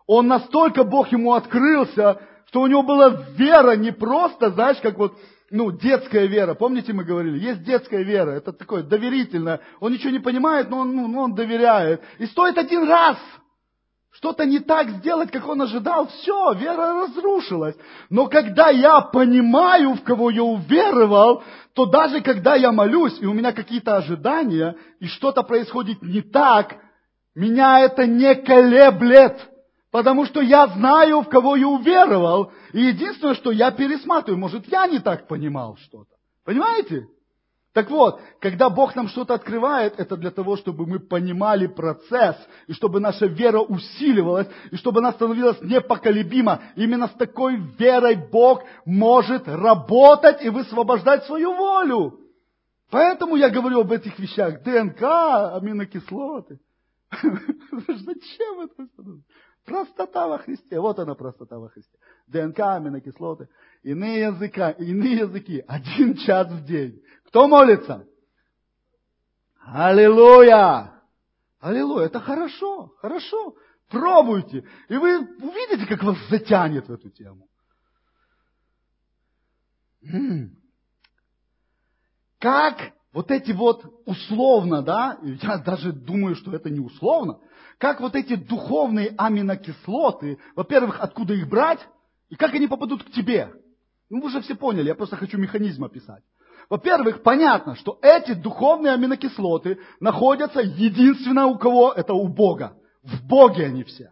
Он настолько Бог ему открылся, что у него была вера не просто, знаешь, как вот, ну, детская вера. Помните, мы говорили, есть детская вера, это такое доверительное. Он ничего не понимает, но он, ну, он доверяет. И стоит один раз – что-то не так сделать, как он ожидал, все, вера разрушилась. Но когда я понимаю, в кого я уверовал, то даже когда я молюсь, и у меня какие-то ожидания, и что-то происходит не так, меня это не колеблет. Потому что я знаю, в кого я уверовал. И единственное, что я пересматриваю, может, я не так понимал что-то. Понимаете? Так вот, когда Бог нам что-то открывает, это для того, чтобы мы понимали процесс, и чтобы наша вера усиливалась, и чтобы она становилась непоколебима. Именно с такой верой Бог может работать и высвобождать свою волю. Поэтому я говорю об этих вещах. ДНК, аминокислоты. Зачем это? Простота во Христе. Вот она простота во Христе. ДНК, аминокислоты. Иные иные языки. Один час в день. Кто молится? Аллилуйя! Аллилуйя! Это хорошо, хорошо. Пробуйте. И вы увидите, как вас затянет в эту тему. Как вот эти вот условно, да, я даже думаю, что это не условно, как вот эти духовные аминокислоты, во-первых, откуда их брать, и как они попадут к тебе. Ну, вы уже все поняли, я просто хочу механизм описать. Во-первых, понятно, что эти духовные аминокислоты находятся единственно у кого? Это у Бога. В Боге они все.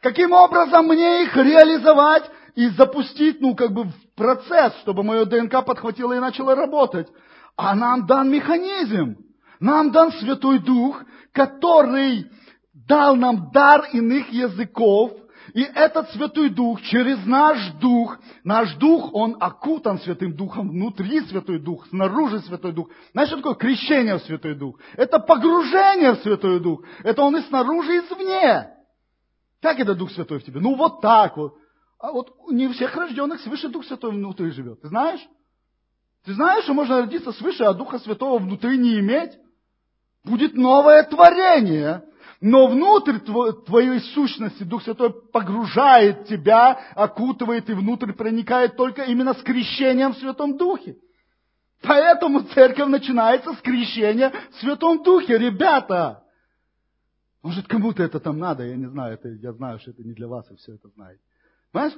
Каким образом мне их реализовать и запустить, ну, как бы в процесс, чтобы мое ДНК подхватило и начало работать? А нам дан механизм. Нам дан Святой Дух, который дал нам дар иных языков, и этот Святой Дух через наш Дух, наш Дух, он окутан Святым Духом, внутри Святой Дух, снаружи Святой Дух. Знаешь, что такое крещение в Святой Дух? Это погружение в Святой Дух. Это он и снаружи, и извне. Как это Дух Святой в тебе? Ну вот так вот. А вот не у всех рожденных свыше Дух Святой внутри живет. Ты знаешь? Ты знаешь, что можно родиться свыше, а Духа Святого внутри не иметь? Будет новое творение. Но внутрь твоей сущности Дух Святой погружает тебя, окутывает и внутрь проникает только именно с крещением в Святом Духе. Поэтому церковь начинается с крещения в Святом Духе. Ребята, может кому-то это там надо, я не знаю, это, я знаю, что это не для вас, и все это знаете. Понимаешь?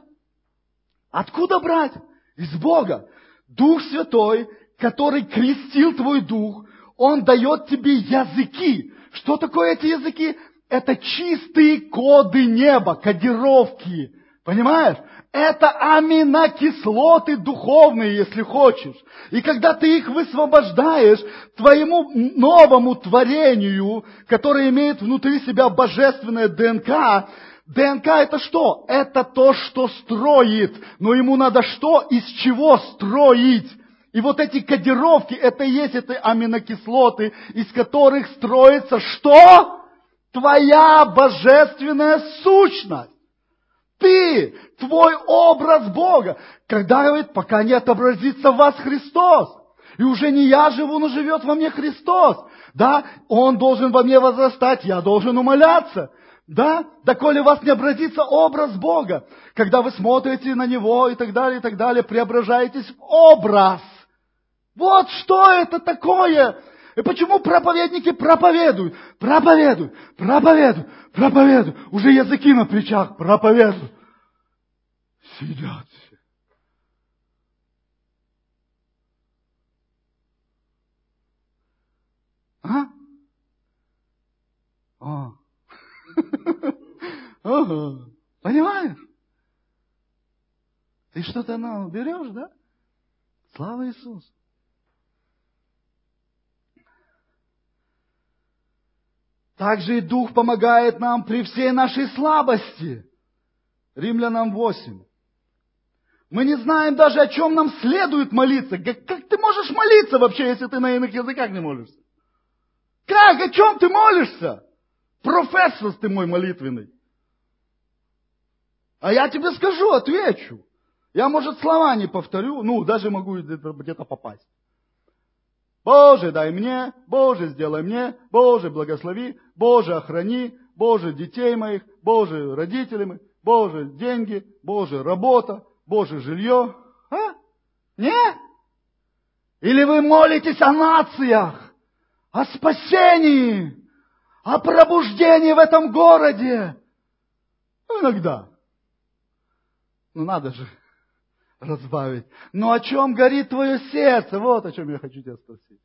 Откуда брать? Из Бога. Дух Святой, который крестил твой дух, Он дает тебе языки. Что такое эти языки? Это чистые коды неба, кодировки. Понимаешь? Это аминокислоты духовные, если хочешь. И когда ты их высвобождаешь твоему новому творению, которое имеет внутри себя божественное ДНК, ДНК это что? Это то, что строит. Но ему надо что? Из чего строить? И вот эти кодировки, это и есть эти аминокислоты, из которых строится что? Твоя божественная сущность. Ты, твой образ Бога. Когда говорит, пока не отобразится в вас Христос. И уже не я живу, но живет во мне Христос. Да, Он должен во мне возрастать, я должен умоляться. Да? Доколе вас не обратится образ Бога. Когда вы смотрите на Него и так далее, и так далее, преображаетесь в образ. Вот что это такое. И почему проповедники проповедуют, проповедуют, проповедуют, проповедуют. Уже языки на плечах проповедуют. Сидят все. А? А. Ага. Понимаешь? Ты что-то ну, берешь, да? Слава Иисусу. Также и Дух помогает нам при всей нашей слабости. Римлянам 8. Мы не знаем даже, о чем нам следует молиться. Как, как ты можешь молиться вообще, если ты на иных языках не молишься? Как? О чем ты молишься? Профессор ты мой молитвенный. А я тебе скажу, отвечу. Я, может, слова не повторю, ну, даже могу где-то попасть. Боже, дай мне, Боже, сделай мне, Боже, благослови, Боже, охрани, Боже, детей моих, Боже, родителей моих, Боже, деньги, Боже, работа, Боже, жилье. А? Нет? Или вы молитесь о нациях, о спасении, о пробуждении в этом городе. Ну, иногда. Ну, надо же разбавить. Но о чем горит твое сердце? Вот о чем я хочу тебя спросить.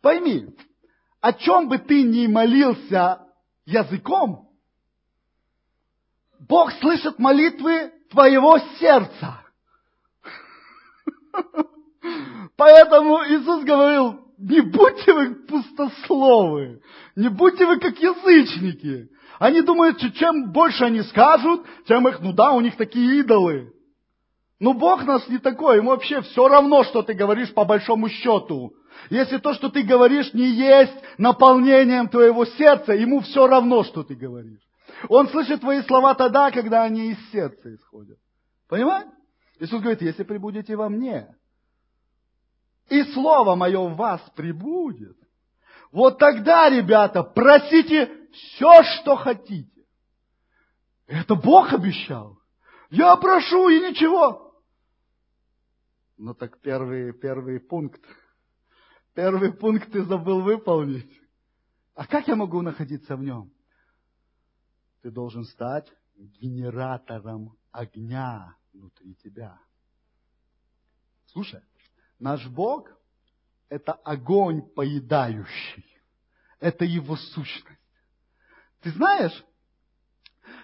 Пойми, о чем бы ты ни молился языком, Бог слышит молитвы твоего сердца. Поэтому Иисус говорил, не будьте вы пустословы, не будьте вы как язычники. Они думают, что чем больше они скажут, тем их, ну да, у них такие идолы. Но Бог нас не такой, ему вообще все равно, что ты говоришь по большому счету. Если то, что ты говоришь, не есть наполнением твоего сердца, ему все равно, что ты говоришь. Он слышит твои слова тогда, когда они из сердца исходят. Понимаешь? Иисус говорит, если прибудете во мне, и Слово Мое в вас прибудет, вот тогда, ребята, просите все, что хотите. Это Бог обещал. Я прошу и ничего. Ну так первый, первый пункт. Первый пункт ты забыл выполнить. А как я могу находиться в нем? Ты должен стать генератором огня внутри тебя. Слушай, Наш Бог – это огонь поедающий. Это Его сущность. Ты знаешь,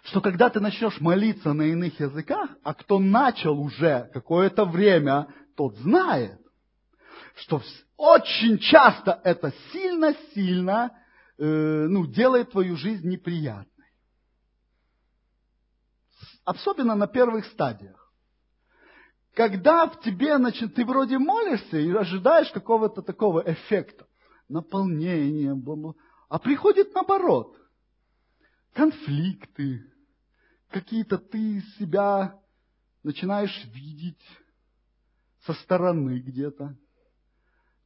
что когда ты начнешь молиться на иных языках, а кто начал уже какое-то время, тот знает, что очень часто это сильно-сильно э, ну, делает твою жизнь неприятной. Особенно на первых стадиях когда в тебе, значит, ты вроде молишься и ожидаешь какого-то такого эффекта, наполнения, а приходит наоборот. Конфликты, какие-то ты себя начинаешь видеть со стороны где-то.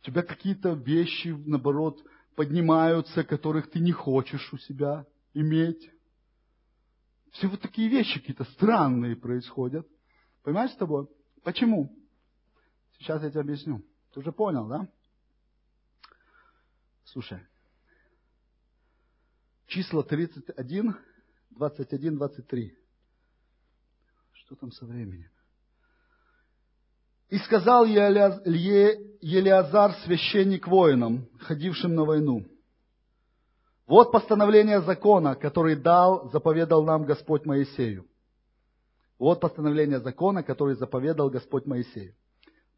У тебя какие-то вещи, наоборот, поднимаются, которых ты не хочешь у себя иметь. Все вот такие вещи какие-то странные происходят. Понимаешь с тобой? Почему? Сейчас я тебе объясню. Ты уже понял, да? Слушай. Числа 31, 21, 23. Что там со временем? И сказал Елиазар, священник воинам, ходившим на войну, вот постановление закона, который дал, заповедал нам Господь Моисею. Вот постановление закона, который заповедал Господь Моисею.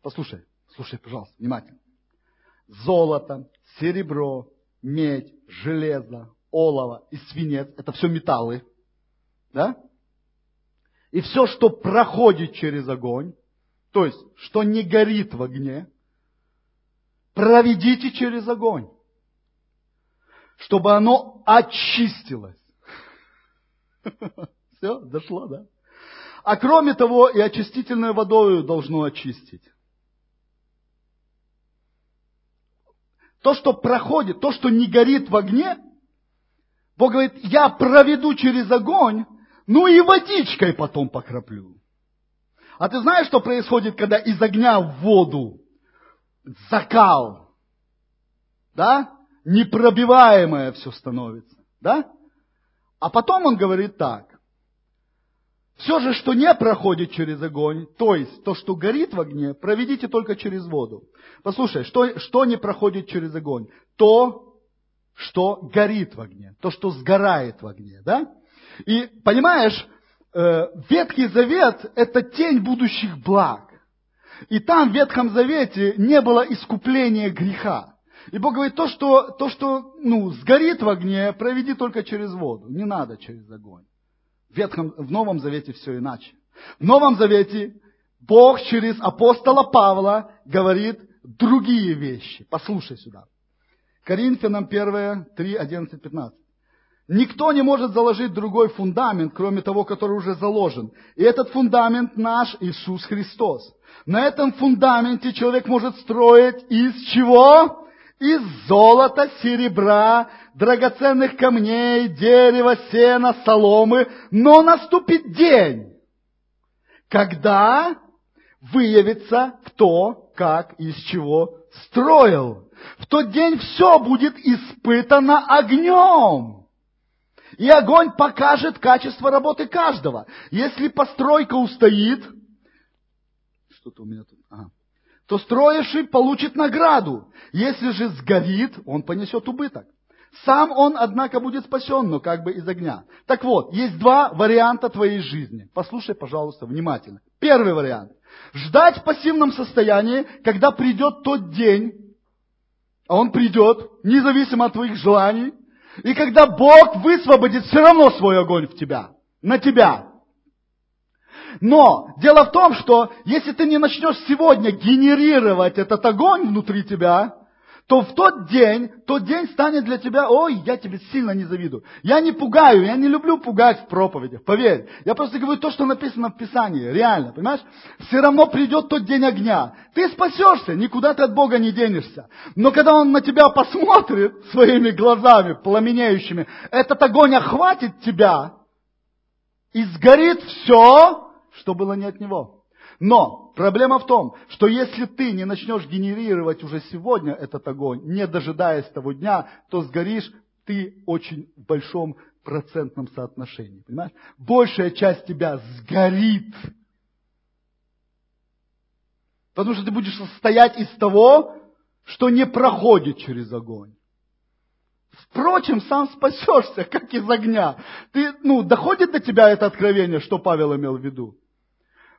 Послушай, слушай, пожалуйста, внимательно. Золото, серебро, медь, железо, олово и свинец – это все металлы. Да? И все, что проходит через огонь, то есть, что не горит в огне, проведите через огонь, чтобы оно очистилось. Все, дошло, да? А кроме того, и очистительной водой должно очистить. То, что проходит, то, что не горит в огне, Бог говорит, я проведу через огонь, ну и водичкой потом покроплю. А ты знаешь, что происходит, когда из огня в воду закал? Да? Непробиваемое все становится. Да? А потом он говорит так. Все же, что не проходит через огонь, то есть то, что горит в огне, проведите только через воду. Послушай, что, что не проходит через огонь? То, что горит в огне, то, что сгорает в огне, да? И понимаешь, Э, Ветхий Завет – это тень будущих благ. И там в Ветхом Завете не было искупления греха. И Бог говорит, то, что, то, что ну, сгорит в огне, проведи только через воду. Не надо через огонь. В, Ветхом, в Новом Завете все иначе. В Новом Завете Бог через апостола Павла говорит другие вещи. Послушай сюда. Коринфянам 1, 3, 11, 15. Никто не может заложить другой фундамент, кроме того, который уже заложен. И этот фундамент наш Иисус Христос. На этом фундаменте человек может строить из чего? Из золота, серебра, драгоценных камней, дерева, сена, соломы. Но наступит день, когда выявится, кто, как, из чего строил. В тот день все будет испытано огнем. И огонь покажет качество работы каждого. Если постройка устоит, что-то у меня тут, ага, то строящий получит награду. Если же сгорит, он понесет убыток. Сам он, однако, будет спасен, но как бы из огня. Так вот, есть два варианта твоей жизни. Послушай, пожалуйста, внимательно. Первый вариант. Ждать в пассивном состоянии, когда придет тот день, а он придет, независимо от твоих желаний, и когда Бог высвободит все равно свой огонь в тебя, на тебя. Но дело в том, что если ты не начнешь сегодня генерировать этот огонь внутри тебя, то в тот день, тот день станет для тебя, ой, я тебе сильно не завидую. Я не пугаю, я не люблю пугать в проповедях, поверь. Я просто говорю то, что написано в Писании, реально, понимаешь? Все равно придет тот день огня. Ты спасешься, никуда ты от Бога не денешься. Но когда Он на тебя посмотрит своими глазами пламенеющими, этот огонь охватит тебя, и сгорит все, что было не от Него. Но проблема в том, что если ты не начнешь генерировать уже сегодня этот огонь, не дожидаясь того дня, то сгоришь ты очень в большом процентном соотношении. Понимаешь? Большая часть тебя сгорит. Потому что ты будешь состоять из того, что не проходит через огонь. Впрочем, сам спасешься, как из огня. Ты, ну, доходит до тебя это откровение, что Павел имел в виду?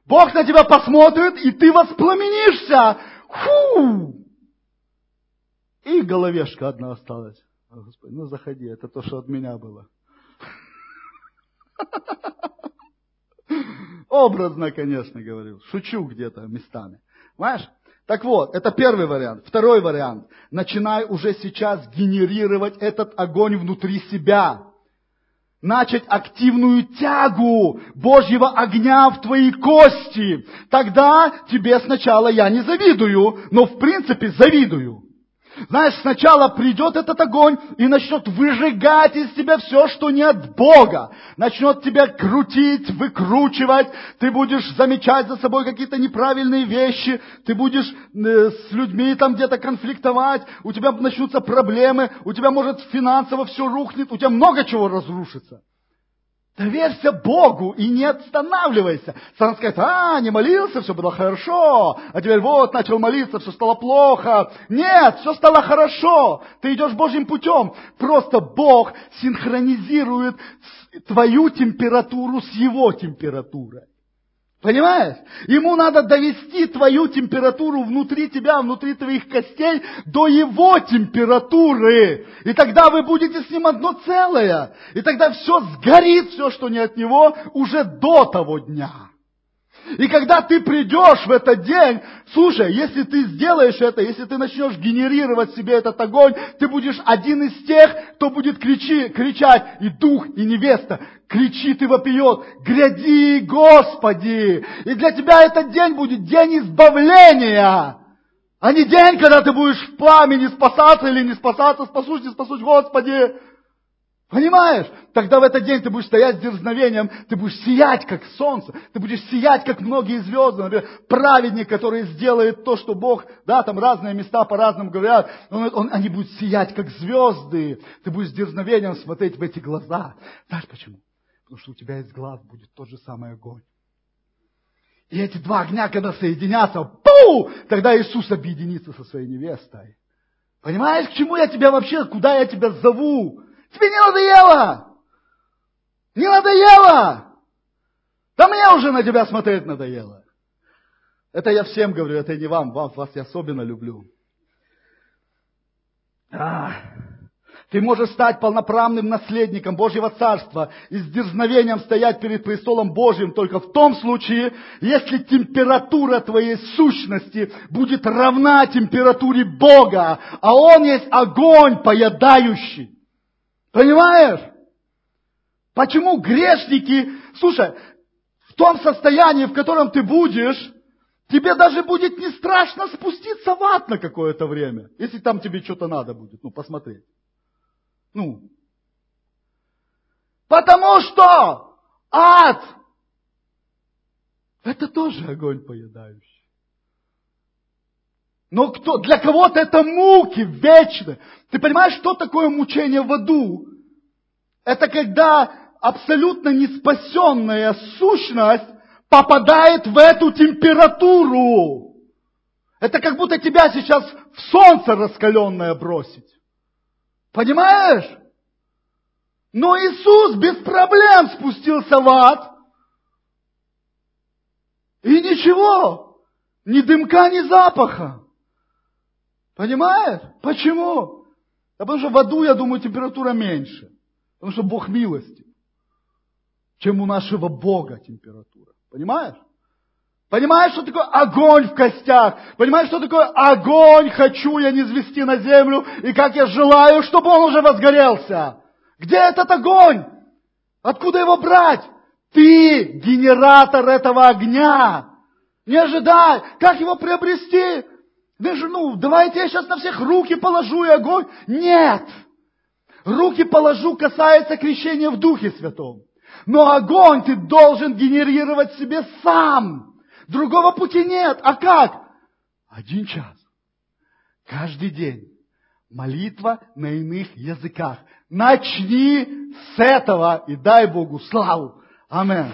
Бог на тебя посмотрит, и ты воспламенишься. Фу! И головешка одна осталась. О, Господи, ну заходи, это то, что от меня было. Образно, конечно, говорил. Шучу где-то местами. Понимаешь? Так вот, это первый вариант. Второй вариант. Начинай уже сейчас генерировать этот огонь внутри себя. Начать активную тягу Божьего огня в твои кости. Тогда тебе сначала я не завидую, но в принципе завидую. Знаешь, сначала придет этот огонь и начнет выжигать из тебя все, что не от Бога. Начнет тебя крутить, выкручивать. Ты будешь замечать за собой какие-то неправильные вещи. Ты будешь э, с людьми там где-то конфликтовать. У тебя начнутся проблемы. У тебя может финансово все рухнет. У тебя много чего разрушится. Доверься Богу и не останавливайся. Сам сказать, а, не молился, все было хорошо, а теперь вот, начал молиться, все стало плохо. Нет, все стало хорошо. Ты идешь Божьим путем. Просто Бог синхронизирует твою температуру с Его температурой. Понимаешь? Ему надо довести твою температуру внутри тебя, внутри твоих костей до его температуры. И тогда вы будете с ним одно целое. И тогда все сгорит, все, что не от него, уже до того дня. И когда ты придешь в этот день, слушай, если ты сделаешь это, если ты начнешь генерировать себе этот огонь, ты будешь один из тех, кто будет кричи, кричать, и дух, и невеста, кричит и вопиет, гряди, Господи! И для тебя этот день будет день избавления, а не день, когда ты будешь в пламени спасаться или не спасаться, спасусь, не спасусь, Господи. Понимаешь? Тогда в этот день ты будешь стоять с дерзновением, ты будешь сиять, как солнце, ты будешь сиять, как многие звезды. Например, праведник, который сделает то, что Бог, да, там разные места по-разному говорят, он, он, они будут сиять, как звезды. Ты будешь с дерзновением смотреть в эти глаза. Знаешь почему? Потому что у тебя из глаз будет тот же самый огонь. И эти два огня, когда соединятся, пу, тогда Иисус объединится со своей невестой. Понимаешь, к чему я тебя вообще, куда я тебя зову? Тебе не надоело? Не надоело? Да мне уже на тебя смотреть надоело. Это я всем говорю, это не вам, вас, вас я особенно люблю. А, ты можешь стать полноправным наследником Божьего Царства и с дерзновением стоять перед престолом Божьим только в том случае, если температура твоей сущности будет равна температуре Бога, а Он есть огонь поедающий. Понимаешь? Почему грешники, слушай, в том состоянии, в котором ты будешь, тебе даже будет не страшно спуститься в ад на какое-то время, если там тебе что-то надо будет, ну, посмотреть. Ну. Потому что ад это тоже огонь поедающий. Но кто, для кого-то это муки вечные. Ты понимаешь, что такое мучение в аду? Это когда абсолютно неспасенная сущность попадает в эту температуру. Это как будто тебя сейчас в солнце раскаленное бросить. Понимаешь? Но Иисус без проблем спустился в ад. И ничего, ни дымка, ни запаха. Понимаешь? Почему? Да потому что в аду, я думаю, температура меньше. Потому что Бог милостив, чем у нашего Бога температура. Понимаешь? Понимаешь, что такое огонь в костях? Понимаешь, что такое огонь хочу я не звести на землю, и как я желаю, чтобы он уже возгорелся? Где этот огонь? Откуда его брать? Ты генератор этого огня. Не ожидай. Как его приобрести? Даже, ну, давайте я сейчас на всех руки положу и огонь. Нет. Руки положу касается крещения в Духе Святом. Но огонь ты должен генерировать себе сам. Другого пути нет. А как? Один час. Каждый день. Молитва на иных языках. Начни с этого и дай Богу славу. Аминь.